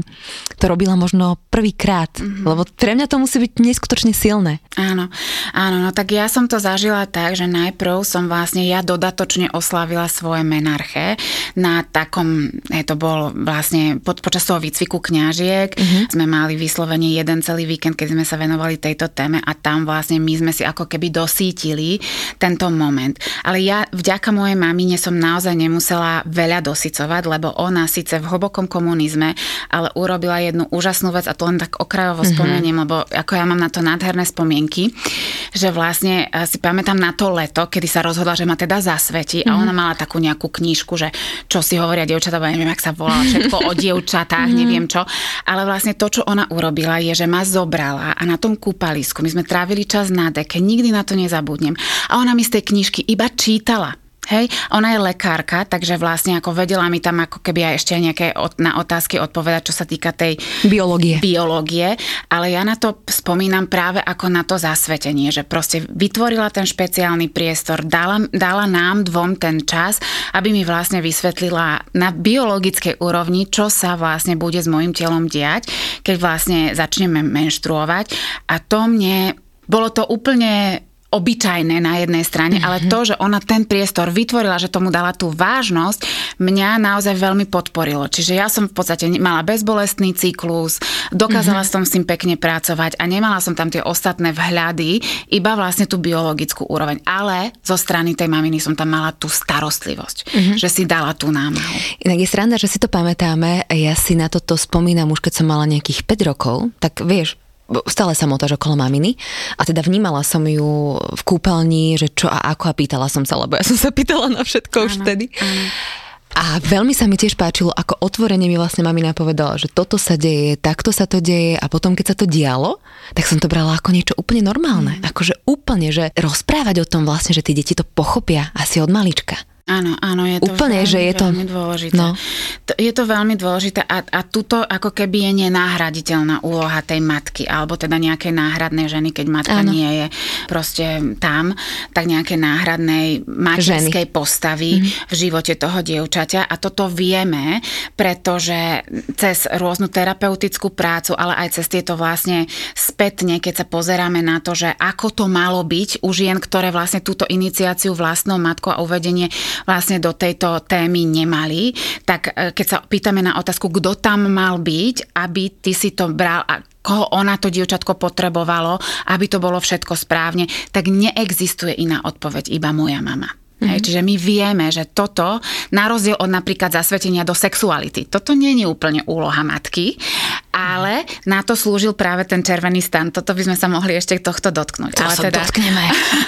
to robila možno prvýkrát, mm. lebo pre mňa to musí byť neskutočne silné. Áno, áno, no tak ja som to zažila tak, že najprv som vlastne ja dodatočne oslavila svoje menarche na takom, je to bol vlastne pod, počas toho výcviku kňažiek, mm. sme mali vyslovene jeden celý víkend, keď sme sa venovali tejto téme a tam vlastne my sme si ako keby dosítili tento moment. Ale ja vďaka mojej mamine som naozaj nemusela veľa dosycovať, lebo ona síce v hlbokom komunizme, ale urobila jednu úžasnú vec a to len tak okrajovo mm-hmm. spomeniem, lebo ako ja mám na to nádherné spomienky, že vlastne e, si pamätám na to leto, kedy sa rozhodla, že ma teda zasvetí mm-hmm. a mhm. ona mala takú nejakú knížku, že čo si hovoria dievčatá, neviem, ak sa volá, všetko o dievčatách, mm-hmm. neviem čo. Ale vlastne to, čo ona urobila, je, že ma zobrala a na tom kúpalisku my sme trávili čas na deke, nikdy na to nezabudnem. A ona mi z tej knižky iba čítala. Hej, ona je lekárka, takže vlastne ako vedela mi tam ako keby aj ešte nejaké od, na otázky odpovedať, čo sa týka tej biológie. biológie. Ale ja na to spomínam práve ako na to zasvetenie, že proste vytvorila ten špeciálny priestor, dala, dala nám dvom ten čas, aby mi vlastne vysvetlila na biologickej úrovni, čo sa vlastne bude s môjim telom diať, keď vlastne začneme menštruovať. A to mne bolo to úplne obyčajné na jednej strane, mm-hmm. ale mhm. to, že ona ten priestor vytvorila, že tomu dala tú vážnosť, mňa naozaj veľmi podporilo. Čiže ja som v podstate mala bezbolestný cyklus, dokázala mm-hmm. som s tým pekne pracovať a nemala som tam tie ostatné vhľady, iba vlastne tú biologickú úroveň. Ale zo strany tej maminy som tam mala tú starostlivosť, mm-hmm. že si dala tú námahu. Inak je sranda, že si to pamätáme. Ja si na toto spomínam už keď som mala nejakých 5 rokov, tak vieš, stále sa motáš okolo maminy a teda vnímala som ju v kúpeľni, že čo a ako a pýtala som sa, lebo ja som sa pýtala na všetko áno, už vtedy. Áno. A veľmi sa mi tiež páčilo, ako otvorene mi vlastne mamina povedala, že toto sa deje, takto sa to deje a potom, keď sa to dialo, tak som to brala ako niečo úplne normálne. Mm. Akože úplne, že rozprávať o tom vlastne, že tí deti to pochopia asi od malička. Áno, áno, je to Úplne, veľmi, že je to veľmi dôležité. No. Je to veľmi dôležité a, a tuto ako keby je nenahraditeľná úloha tej matky, alebo teda nejakej náhradnej ženy, keď matka áno. nie je proste tam, tak nejaké náhradnej materskej ženy. postavy mm. v živote toho dievčaťa a toto vieme, pretože cez rôznu terapeutickú prácu, ale aj cez tieto vlastne spätne, keď sa pozeráme na to, že ako to malo byť u žien, ktoré vlastne túto iniciáciu vlastnou matkou a uvedenie vlastne do tejto témy nemali, tak e, keď sa pýtame na otázku, kto tam mal byť, aby ty si to bral a koho ona to dievčatko potrebovalo, aby to bolo všetko správne, tak neexistuje iná odpoveď, iba moja mama. Mm-hmm. Hej, čiže my vieme, že toto, na rozdiel od napríklad zasvetenia do sexuality, toto nie je úplne úloha matky, ale na to slúžil práve ten červený stan. Toto by sme sa mohli ešte tohto dotknúť. To ale sa teda, dotkneme.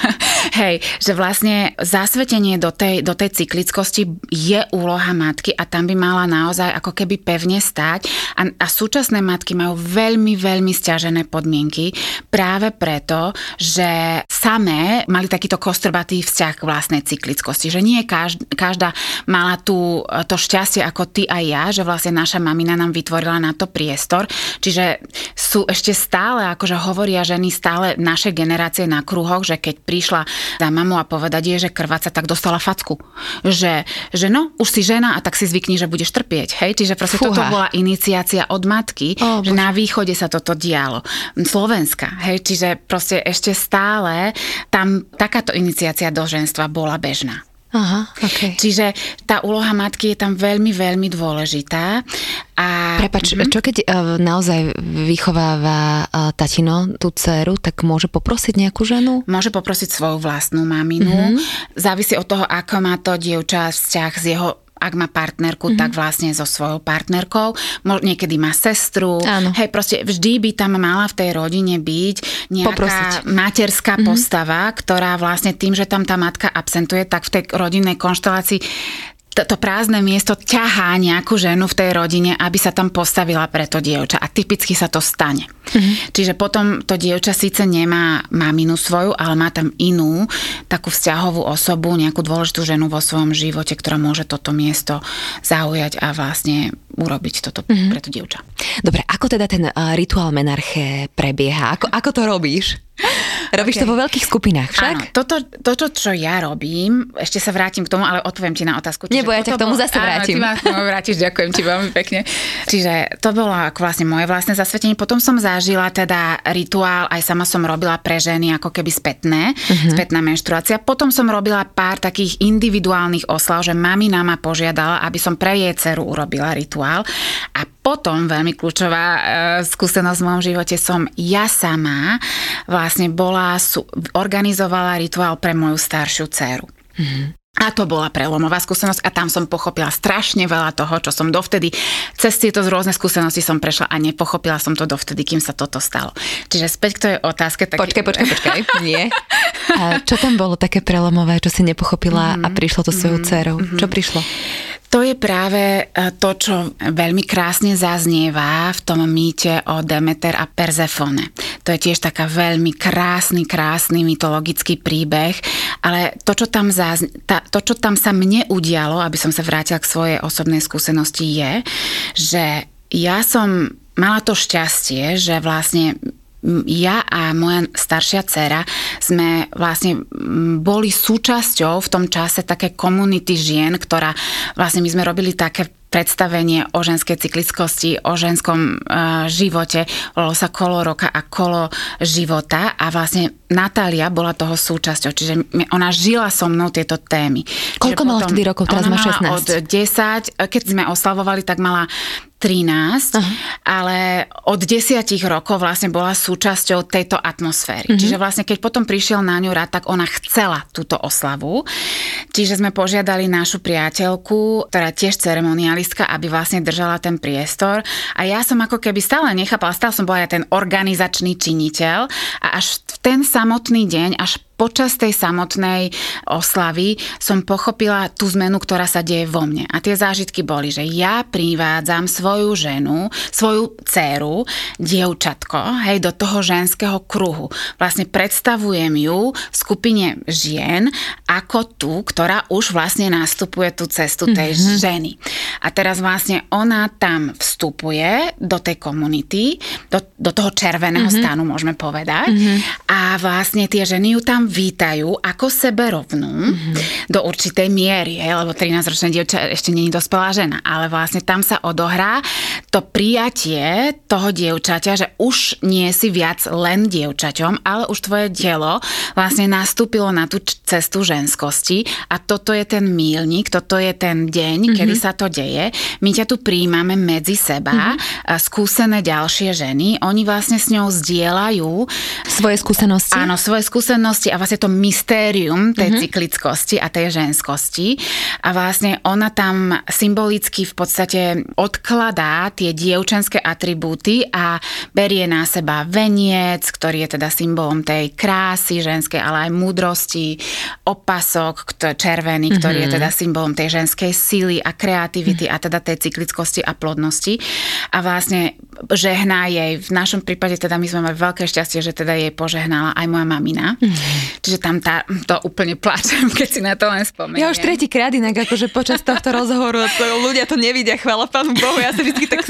[LAUGHS] hej, že vlastne zasvetenie do tej, do tej cyklickosti je úloha matky a tam by mala naozaj ako keby pevne stať. A, a súčasné matky majú veľmi, veľmi stiažené podmienky práve preto, že samé mali takýto kostrbatý vzťah k vlastnej cyklickosti. Že nie každá, každá mala tú, to šťastie ako ty a ja, že vlastne naša mamina nám vytvorila na to priestor. Čiže sú ešte stále, akože hovoria ženy stále naše generácie na kruhoch, že keď prišla za mamu a povedať jej, že krváca, tak dostala facku. Že, že no, už si žena a tak si zvykni, že budeš trpieť. Hej? Čiže proste Fúha. toto bola iniciácia od matky, oh, že bože. na východe sa toto dialo. Slovenska. Hej? Čiže proste ešte stále tam takáto iniciácia do ženstva bola bežná. Aha, okay. Čiže tá úloha matky je tam veľmi, veľmi dôležitá. A... Prepač, mm-hmm. čo keď uh, naozaj vychováva uh, tatino tú dceru, tak môže poprosiť nejakú ženu? Môže poprosiť svoju vlastnú maminu. Mm-hmm. Závisí od toho, ako má to dievča vzťah s jeho ak má partnerku, mm-hmm. tak vlastne so svojou partnerkou. Niekedy má sestru. Áno. Hej, proste vždy by tam mala v tej rodine byť nejaká Poprosiť. materská mm-hmm. postava, ktorá vlastne tým, že tam tá matka absentuje, tak v tej rodinnej konštelácii to, prázdne miesto ťahá nejakú ženu v tej rodine, aby sa tam postavila pre to dievča. A typicky sa to stane. Mm-hmm. Čiže potom to dievča síce nemá maminu svoju, ale má tam inú takú vzťahovú osobu, nejakú dôležitú ženu vo svojom živote, ktorá môže toto miesto zaujať a vlastne urobiť toto mm-hmm. pre to dievča. Dobre, ako teda ten uh, rituál menarche prebieha? Ako, ako to robíš? Robíš okay. to vo veľkých skupinách však? Áno, toto, toto, čo ja robím, ešte sa vrátim k tomu, ale odpoviem ti na otázku. Čiže Nebo ja ťa k tomu zase vrátim. Áno, ty ma vrátiš, ďakujem ti veľmi pekne. Čiže to bolo ako vlastne moje vlastné zasvetenie. Potom som zažila teda rituál, aj sama som robila pre ženy ako keby spätné, uh-huh. spätná menštruácia. Potom som robila pár takých individuálnych oslav, že mamina ma požiadala, aby som pre jej dceru urobila rituál. A potom veľmi kľúčová e, skúsenosť v mojom živote som ja sama vlastne bola, organizovala rituál pre moju staršiu dceru. Mm-hmm. A to bola prelomová skúsenosť a tam som pochopila strašne veľa toho, čo som dovtedy, cez tieto rôzne skúsenosti som prešla a nepochopila som to dovtedy, kým sa toto stalo. Čiže späť k tej otázke. Tak... Počkaj, počkaj, počkaj. [LAUGHS] Nie. A čo tam bolo také prelomové, čo si nepochopila mm-hmm. a prišlo to svojou mm-hmm. dcerou? Čo prišlo? To je práve e, to, čo veľmi krásne zaznieva v tom mýte o Demeter a Perzefone. To je tiež taká veľmi krásny, krásny mytologický príbeh, ale to, čo tam, zazn- ta, to, čo tam sa mne udialo, aby som sa vrátila k svojej osobnej skúsenosti, je, že ja som mala to šťastie, že vlastne ja a moja staršia dcera sme vlastne boli súčasťou v tom čase také komunity žien, ktorá vlastne my sme robili také predstavenie o ženskej cyklickosti, o ženskom uh, živote. Volalo sa kolo roka a kolo života a vlastne Natália bola toho súčasťou, čiže ona žila so mnou tieto témy. Koľko mala vtedy rokov? Teraz má 16. Od 10, keď sme oslavovali, tak mala 13, uh-huh. ale od desiatich rokov vlastne bola súčasťou tejto atmosféry. Uh-huh. Čiže vlastne keď potom prišiel na ňu rád, tak ona chcela túto oslavu. Čiže sme požiadali našu priateľku, ktorá tiež ceremonialistka, aby vlastne držala ten priestor. A ja som ako keby stále nechápala, stále som bola ja ten organizačný činiteľ a až v ten samotný deň, až počas tej samotnej oslavy som pochopila tú zmenu, ktorá sa deje vo mne. A tie zážitky boli, že ja privádzam svoju ženu, svoju dceru, dievčatko, hej, do toho ženského kruhu. Vlastne predstavujem ju v skupine žien ako tú, ktorá už vlastne nastupuje tú cestu tej mm-hmm. ženy. A teraz vlastne ona tam vstupuje do tej komunity, do, do toho červeného mm-hmm. stanu, môžeme povedať. Mm-hmm. A vlastne tie ženy ju tam vítajú ako sebe rovnú mm-hmm. do určitej miery, hej, lebo 13-ročná dievča ešte je dospelá žena, ale vlastne tam sa odohrá to prijatie toho dievčaťa, že už nie si viac len dievčaťom, ale už tvoje telo vlastne nastúpilo na tú cestu ženskosti a toto je ten mílnik, toto je ten deň, mm-hmm. kedy sa to deje. My ťa tu príjmame medzi seba, mm-hmm. skúsené ďalšie ženy, oni vlastne s ňou zdieľajú svoje skúsenosti. Áno, svoje skúsenosti a vlastne to mystérium tej mm-hmm. cyklickosti a tej ženskosti. A vlastne ona tam symbolicky v podstate odkladá tie dievčenské atribúty a berie na seba veniec, ktorý je teda symbolom tej krásy ženskej, ale aj múdrosti, opasok, červený, ktorý mm-hmm. je mhm. teda symbolom tej ženskej síly a kreativity mm-hmm. a teda tej cyklickosti a plodnosti. A vlastne žehná jej, v našom prípade teda my sme mali veľké šťastie, že teda jej požehnala aj moja mamina. Mm-hmm. Čiže tam tá, to úplne plačem, keď si na to len spomeniem. Ja už tretí krát inak, akože počas tohto rozhovoru, to ľudia to nevidia, chvála Pánu Bohu, ja sa vždy tak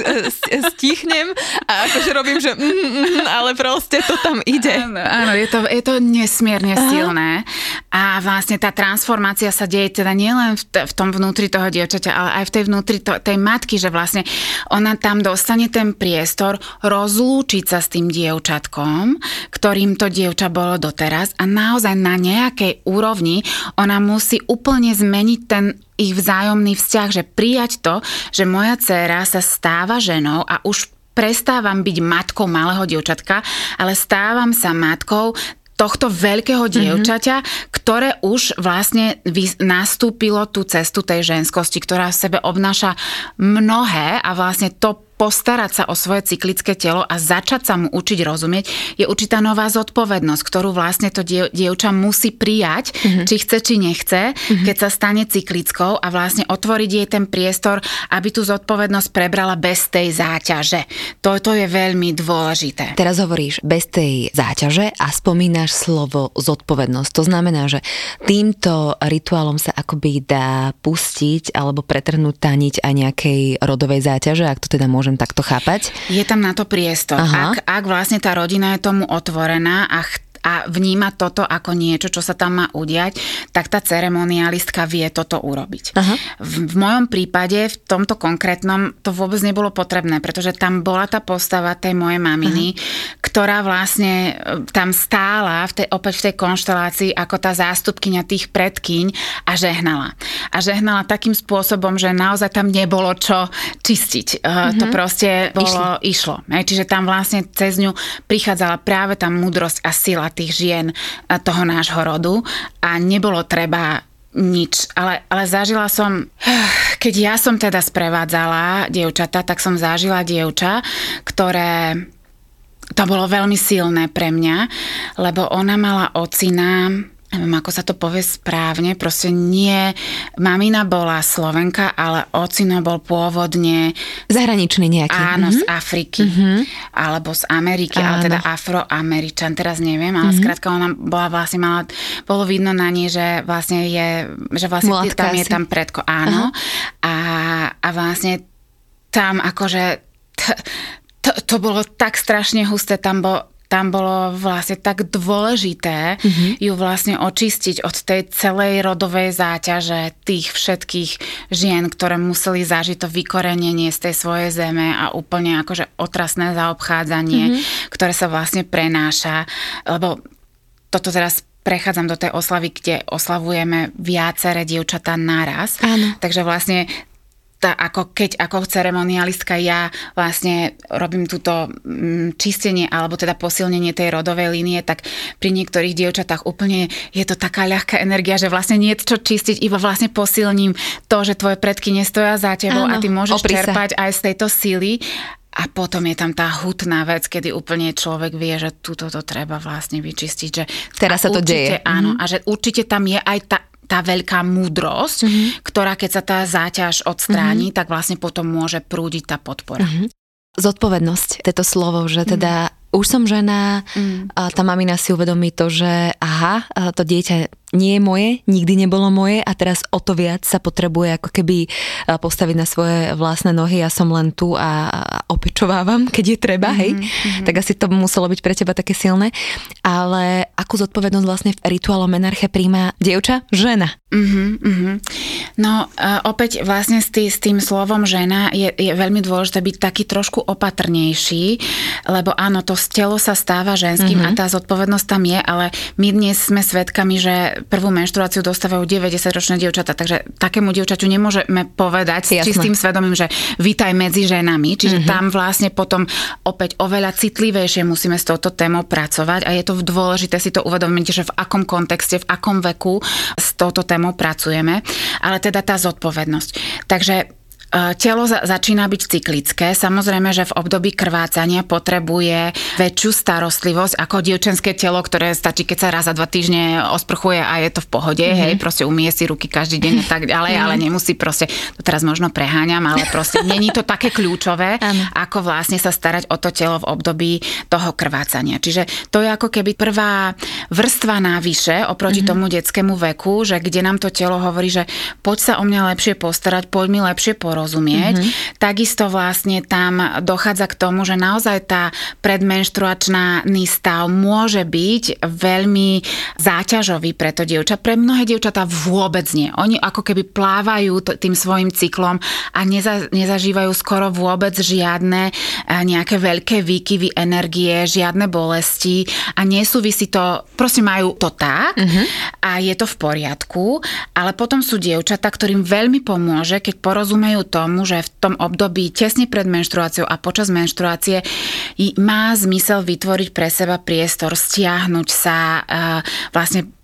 stichnem a akože robím, že mm, mm, mm, ale proste to tam ide. Áno, áno je, to, je to nesmierne Aha. silné a vlastne tá transformácia sa deje teda nielen v, t- v tom vnútri toho dievčaťa, ale aj v tej vnútri to, tej matky, že vlastne ona tam dostane ten priestor rozlúčiť sa s tým dievčatkom, ktorým to dievča bolo doteraz a naozaj na nejakej úrovni ona musí úplne zmeniť ten ich vzájomný vzťah, že prijať to, že moja dcéra sa stáva ženou a už prestávam byť matkou malého dievčatka, ale stávam sa matkou tohto veľkého mhm. dievčaťa, mm-hmm. ktoré už vlastne nastúpilo tú cestu tej ženskosti, ktorá v sebe obnáša mnohé a vlastne to postarať sa o svoje cyklické telo a začať sa mu učiť rozumieť, je určitá nová zodpovednosť, ktorú vlastne to die, dievča musí prijať, mm-hmm. či chce, či nechce, mm-hmm. keď sa stane cyklickou a vlastne otvoriť jej ten priestor, aby tú zodpovednosť prebrala bez tej záťaže. Toto je veľmi dôležité. Teraz hovoríš bez tej záťaže a spomínaš slovo zodpovednosť. To znamená, že týmto rituálom sa akoby dá pustiť alebo pretrhnúť taniť aj nejakej rodovej záťaže, ak to teda môže môžem takto chápať? Je tam na to priestor. Ak, ak vlastne tá rodina je tomu otvorená a ch- a vníma toto ako niečo, čo sa tam má udiať, tak tá ceremonialistka vie toto urobiť. Aha. V, v mojom prípade, v tomto konkrétnom, to vôbec nebolo potrebné, pretože tam bola tá postava tej mojej maminy, Aha. ktorá vlastne e, tam stála v tej, opäť v tej konštelácii ako tá zástupkynia tých predkyň a žehnala. A žehnala takým spôsobom, že naozaj tam nebolo čo čistiť. Uh-huh. To proste bolo, išlo. išlo. Čiže tam vlastne cez ňu prichádzala práve tá múdrosť a sila tých žien eh, toho nášho rodu. A nebolo treba nič, ale, ale zažila som, [SIGHS] keď ja som teda sprevádzala dievčata, tak som zažila dievča, ktoré to bolo veľmi silné pre mňa, lebo ona mala ocina, neviem, ako sa to povie správne, proste nie, mamina bola Slovenka, ale ocino bol pôvodne... Zahraničný nejaký. Áno, mm-hmm. z Afriky, mm-hmm. alebo z Ameriky, áno. ale teda afroameričan, teraz neviem, ale mm-hmm. skrátka ona bola vlastne, mala, bolo vidno na nej, že vlastne je, že vlastne Mladka tam asi. je tam predko, áno. A, a vlastne tam akože... T- to, to bolo tak strašne husté, tam bol, tam bolo vlastne tak dôležité mm-hmm. ju vlastne očistiť od tej celej rodovej záťaže tých všetkých žien, ktoré museli zažiť to vykorenenie z tej svojej zeme a úplne akože otrasné zaobchádzanie, mm-hmm. ktoré sa vlastne prenáša. Lebo toto teraz prechádzam do tej oslavy, kde oslavujeme viaceré dievčatá naraz. Áno. Takže vlastne tá, ako keď ako ceremonialistka ja vlastne robím túto mm, čistenie alebo teda posilnenie tej rodovej línie, tak pri niektorých dievčatách úplne je to taká ľahká energia, že vlastne nie je čo čistiť, iba vlastne posilním to, že tvoje predky nestoja za tebou Áno, a ty môžeš čerpať aj z tejto síly a potom je tam tá hutná vec, kedy úplne človek vie, že túto to treba vlastne vyčistiť. Že Teraz sa to určite, deje. Áno, mm-hmm. a že určite tam je aj tá tá veľká múdrosť, mm-hmm. ktorá keď sa tá záťaž odstráni, mm-hmm. tak vlastne potom môže prúdiť tá podpora. Mm-hmm. Zodpovednosť, toto slovo, že teda mm-hmm už som žena, mm. tá mamina si uvedomí to, že aha, to dieťa nie je moje, nikdy nebolo moje a teraz o to viac sa potrebuje ako keby postaviť na svoje vlastné nohy. Ja som len tu a opečovávam, [LAUGHS] keď je treba, hej. Mm-hmm. Tak asi to muselo byť pre teba také silné. Ale akú zodpovednosť vlastne v rituálom menarche príjma dievča? Žena. Mm-hmm, mm-hmm. No uh, opäť vlastne s, tý, s tým slovom žena je, je veľmi dôležité byť taký trošku opatrnejší, lebo áno, to telo sa stáva ženským mm-hmm. a tá zodpovednosť tam je, ale my dnes sme svedkami, že prvú menštruáciu dostávajú 90-ročné dievčatá, takže takému dievčaťu nemôžeme povedať Jasne. s čistým svedomím, že vítaj medzi ženami, čiže mm-hmm. tam vlastne potom opäť oveľa citlivejšie musíme s touto témou pracovať a je to dôležité si to uvedomiť, že v akom kontexte, v akom veku s touto témou pracujeme, ale teda tá zodpovednosť. Takže Telo za, začína byť cyklické. Samozrejme, že v období krvácania potrebuje väčšiu starostlivosť ako dievčenské telo, ktoré stačí, keď sa raz za dva týždne osprchuje a je to v pohode, mm-hmm. hej, proste umie si ruky každý deň a tak ďalej, mm-hmm. ale nemusí proste, to teraz možno preháňam, ale proste není to také kľúčové, [LAUGHS] ako vlastne sa starať o to telo v období toho krvácania. Čiže to je ako keby prvá vrstva návyše oproti mm-hmm. tomu detskému veku, že kde nám to telo hovorí, že poď sa o mňa lepšie postarať, poď mi lepšie porozumieť porozumieť. Mm-hmm. Takisto vlastne tam dochádza k tomu, že naozaj tá predmenštruačný stav môže byť veľmi záťažový pre to dievča. Pre mnohé dievčatá vôbec nie. Oni ako keby plávajú tým svojim cyklom a neza, nezažívajú skoro vôbec žiadne eh, nejaké veľké výkyvy energie, žiadne bolesti a nesúvisí to, proste majú to tak mm-hmm. a je to v poriadku, ale potom sú dievčatá, ktorým veľmi pomôže, keď porozumejú tomu, že v tom období tesne pred menštruáciou a počas menštruácie má zmysel vytvoriť pre seba priestor, stiahnuť sa, vlastne E,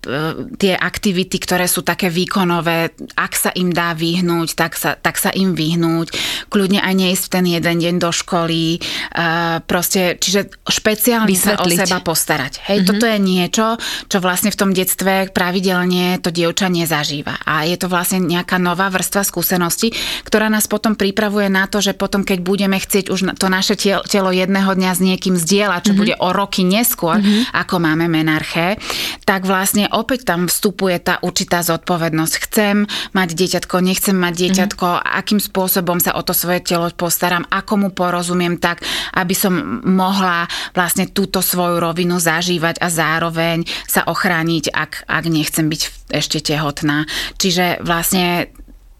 tie aktivity, ktoré sú také výkonové, ak sa im dá vyhnúť, tak sa, tak sa im vyhnúť. Kľudne aj neísť ten jeden deň do školy. Uh, proste, čiže špeciálne Vysvetliť. sa o seba postarať. Hej, mm-hmm. toto je niečo, čo vlastne v tom detstve pravidelne to dievča nezažíva. A je to vlastne nejaká nová vrstva skúsenosti, ktorá nás potom pripravuje na to, že potom, keď budeme chcieť už to naše telo jedného dňa s niekým zdieľať, čo mm-hmm. bude o roky neskôr, mm-hmm. ako máme menarché, tak vlastne opäť tam vstupuje tá určitá zodpovednosť. Chcem mať dieťatko, nechcem mať dieťatko, mm-hmm. akým spôsobom sa o to svoje telo postaram, ako mu porozumiem tak, aby som mohla vlastne túto svoju rovinu zažívať a zároveň sa ochrániť, ak, ak nechcem byť ešte tehotná. Čiže vlastne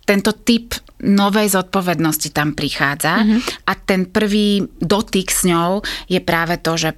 tento typ novej zodpovednosti tam prichádza mm-hmm. a ten prvý dotyk s ňou je práve to, že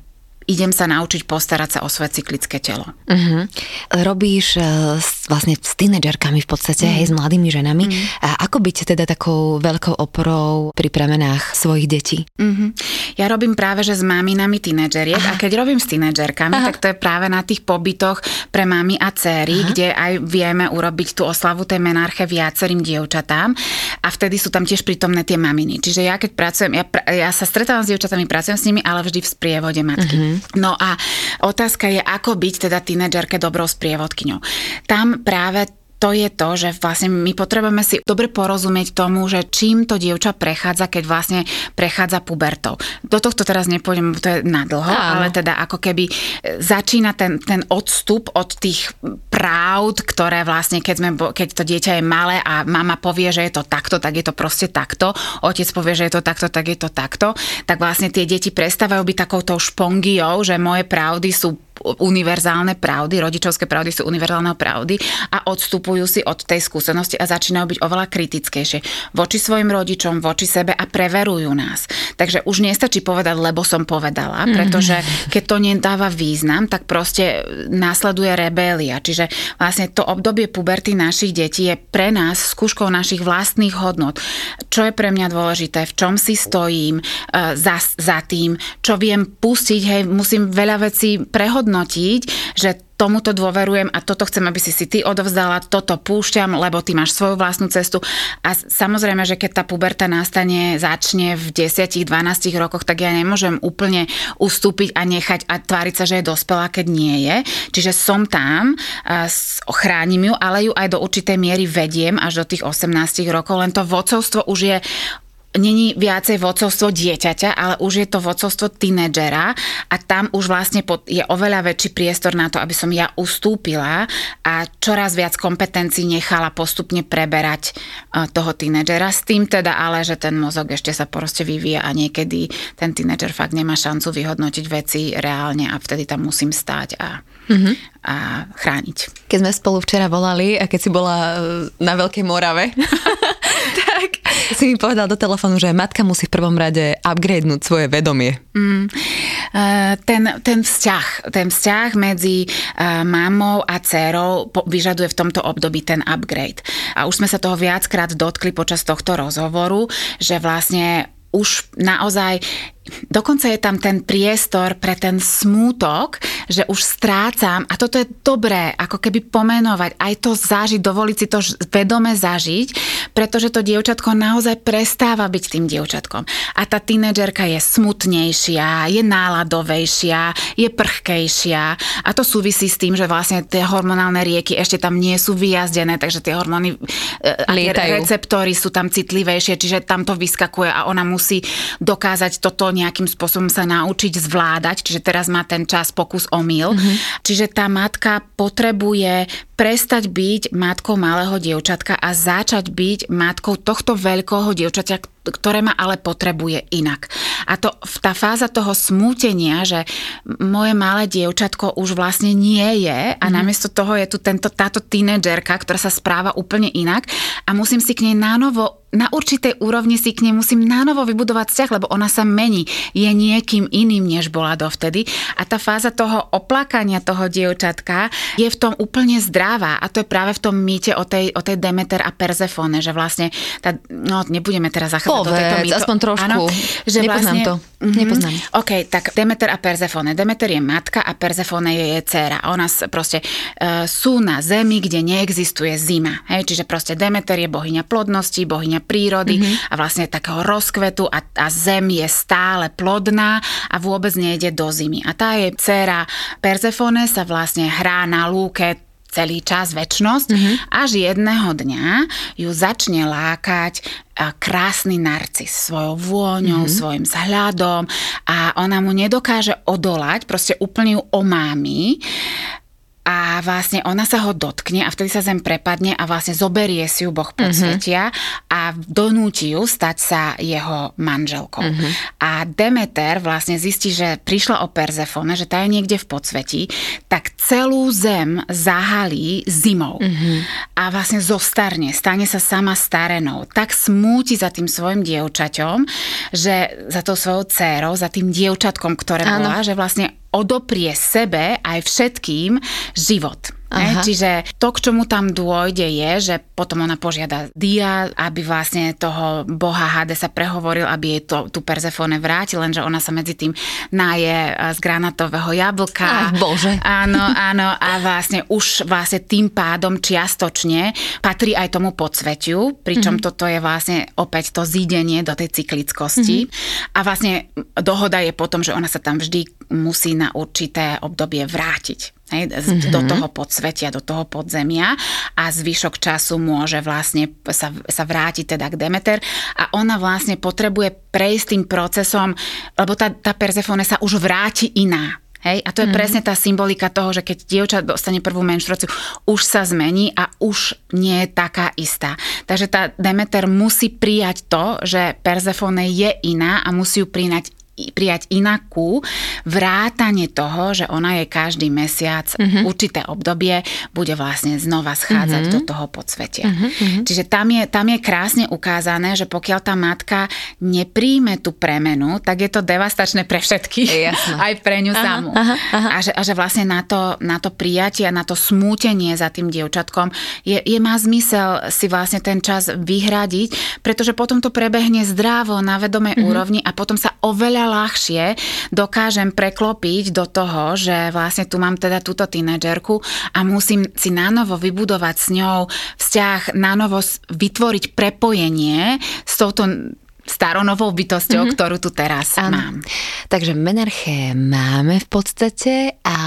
idem sa naučiť postarať sa o svoje cyklické telo. Uh-huh. Robíš uh, vlastne s tínedžerkami v podstate, uh-huh. hej, s mladými ženami. Uh-huh. A ako byť teda takou veľkou oporou pri premenách svojich detí? Uh-huh. Ja robím práve, že s maminami tínedžeriek a keď robím s tínedžerkami, Aha. tak to je práve na tých pobytoch pre mami a céry, Aha. kde aj vieme urobiť tú oslavu tej menarche viacerým dievčatám a vtedy sú tam tiež prítomné tie maminy. Čiže ja keď pracujem, ja, ja sa stretávam s dievčatami, pracujem s nimi, ale vždy v sprievode matky. Uh-huh. No a otázka je, ako byť teda tínedžerke dobrou sprievodkyňou. Tam práve to je to, že vlastne my potrebujeme si dobre porozumieť tomu, že čím to dievča prechádza, keď vlastne prechádza pubertou. Do tohto teraz nepôjdem, to je nadlho, Áno. ale teda ako keby e, začína ten, ten odstup od tých práv, ktoré vlastne, keď, sme, keď to dieťa je malé a mama povie, že je to takto, tak je to proste takto, otec povie, že je to takto, tak je to takto, tak vlastne tie deti prestávajú byť takouto špongiou, že moje pravdy sú univerzálne pravdy, rodičovské pravdy sú univerzálne pravdy a odstupujú si od tej skúsenosti a začínajú byť oveľa kritickejšie voči svojim rodičom, voči sebe a preverujú nás. Takže už nestačí povedať, lebo som povedala, mhm. pretože keď to nedáva význam, tak proste následuje rebélia. Čiže vlastne to obdobie puberty našich detí je pre nás skúškou našich vlastných hodnot. Čo je pre mňa dôležité, v čom si stojím uh, za, za tým, čo viem pustiť, hej, musím veľa vecí prehodnúť vyhodnotiť, že tomuto dôverujem a toto chcem, aby si si ty odovzdala, toto púšťam, lebo ty máš svoju vlastnú cestu. A samozrejme, že keď tá puberta nastane, začne v 10-12 rokoch, tak ja nemôžem úplne ustúpiť a nechať a tváriť sa, že je dospelá, keď nie je. Čiže som tam, chránim ju, ale ju aj do určitej miery vediem až do tých 18 rokov, len to vodcovstvo už je není viacej vodcovstvo dieťaťa, ale už je to vodcovstvo tínedžera a tam už vlastne je oveľa väčší priestor na to, aby som ja ustúpila a čoraz viac kompetencií nechala postupne preberať e, toho tínedžera s tým teda ale, že ten mozog ešte sa proste vyvíja a niekedy ten tínedžer fakt nemá šancu vyhodnotiť veci reálne a vtedy tam musím stáť a, mm-hmm. a chrániť. Keď sme spolu včera volali a keď si bola e, na Veľkej Morave, [LAUGHS] si mi povedal do telefónu, že matka musí v prvom rade upgradenúť svoje vedomie. Mm, ten, ten vzťah, ten vzťah medzi uh, mamou a dcerou vyžaduje v tomto období ten upgrade. A už sme sa toho viackrát dotkli počas tohto rozhovoru, že vlastne už naozaj dokonca je tam ten priestor pre ten smútok, že už strácam a toto je dobré, ako keby pomenovať, aj to zažiť, dovoliť si to vedome zažiť, pretože to dievčatko naozaj prestáva byť tým dievčatkom. A tá tínedžerka je smutnejšia, je náladovejšia, je prchkejšia a to súvisí s tým, že vlastne tie hormonálne rieky ešte tam nie sú vyjazdené, takže tie hormóny e, tie receptory sú tam citlivejšie, čiže tam to vyskakuje a ona musí dokázať toto nejakým spôsobom sa naučiť zvládať, čiže teraz má ten čas pokus omyl. Mm-hmm. Čiže tá matka potrebuje prestať byť matkou malého dievčatka a začať byť matkou tohto veľkého dievčatia, ktoré ma ale potrebuje inak. A to, tá fáza toho smútenia, že moje malé dievčatko už vlastne nie je a mm. namiesto toho je tu tento, táto tínedžerka, ktorá sa správa úplne inak a musím si k nej nánovo na určitej úrovni si k nej musím nánovo vybudovať vzťah, lebo ona sa mení. Je niekým iným, než bola dovtedy. A tá fáza toho oplakania toho dievčatka je v tom úplne zdravá. A to je práve v tom mýte o tej, o tej Demeter a Perzefone, že vlastne, tá, no nebudeme teraz zachádzať do tejto mýto. aspoň trošku. Áno, že Nepoznám vlastne, to. Mm-hmm, Nepoznám. OK, tak Demeter a Perzefone. Demeter je matka a Perzefone je jej dcéra. Ona proste uh, sú na zemi, kde neexistuje zima. Hej? Čiže proste Demeter je bohyňa plodnosti, bohyňa prírody mm-hmm. a vlastne takého rozkvetu a, a zem je stále plodná a vôbec nejde do zimy. A tá je dcera Perzefone sa vlastne hrá na lúke celý čas, väčnosť, mm-hmm. až jedného dňa ju začne lákať krásny narcis svojou vôňou, mm-hmm. svojim vzhľadom a ona mu nedokáže odolať, proste úplne ju omámi a vlastne ona sa ho dotkne a vtedy sa zem prepadne a vlastne zoberie si ju Boh mhm. podsvetia mm-hmm. a donúti ju stať sa jeho manželkou. Mm-hmm. A Demeter vlastne zistí, že prišla o Perzefone, že tá je niekde v podsvetí, tak celú zem zahalí zimou. Mm-hmm. A vlastne zostarne, stane sa sama starenou. Tak smúti za tým svojim dievčaťom, že za tou svojou dcérou, za tým dievčatkom, ktoré bola, že vlastne odoprie sebe aj všetkým život. Čiže to, k čomu tam dôjde, je, že potom ona požiada Dia, aby vlastne toho boha Hade sa prehovoril, aby jej to, tú Perzefone vrátil, lenže ona sa medzi tým náje z granatového jablka. Ach, bože. Áno, áno, a vlastne už vlastne tým pádom čiastočne patrí aj tomu podsvetiu, pričom mm-hmm. toto je vlastne opäť to zídenie do tej cyklickosti. Mm-hmm. A vlastne dohoda je potom, že ona sa tam vždy musí na určité obdobie vrátiť hej, mm-hmm. do toho podsvetia, do toho podzemia a zvyšok času môže vlastne sa, sa vrátiť teda k Demeter a ona vlastne potrebuje prejsť tým procesom, lebo tá, tá Perzefone sa už vráti iná. Hej? A to je mm-hmm. presne tá symbolika toho, že keď dievča dostane prvú menštruáciu, už sa zmení a už nie je taká istá. Takže tá Demeter musí prijať to, že Perzefone je iná a musí ju prijať prijať inakú, vrátanie toho, že ona je každý mesiac uh-huh. určité obdobie bude vlastne znova schádzať uh-huh. do toho podsvetia. Uh-huh. Čiže tam je, tam je krásne ukázané, že pokiaľ tá matka nepríjme tú premenu, tak je to devastačné pre všetkých, Jasne. aj pre ňu aha, samú. Aha, aha. A, že, a že vlastne na to, na to prijatie a na to smútenie za tým dievčatkom je, je má zmysel si vlastne ten čas vyhradiť, pretože potom to prebehne zdravo na vedomej uh-huh. úrovni a potom sa oveľa ľahšie dokážem preklopiť do toho, že vlastne tu mám teda túto tínedžerku a musím si nánovo vybudovať s ňou vzťah, nánovo vytvoriť prepojenie s touto staronovou bytosťou, mm-hmm. ktorú tu teraz ano. mám. Takže menarché máme v podstate a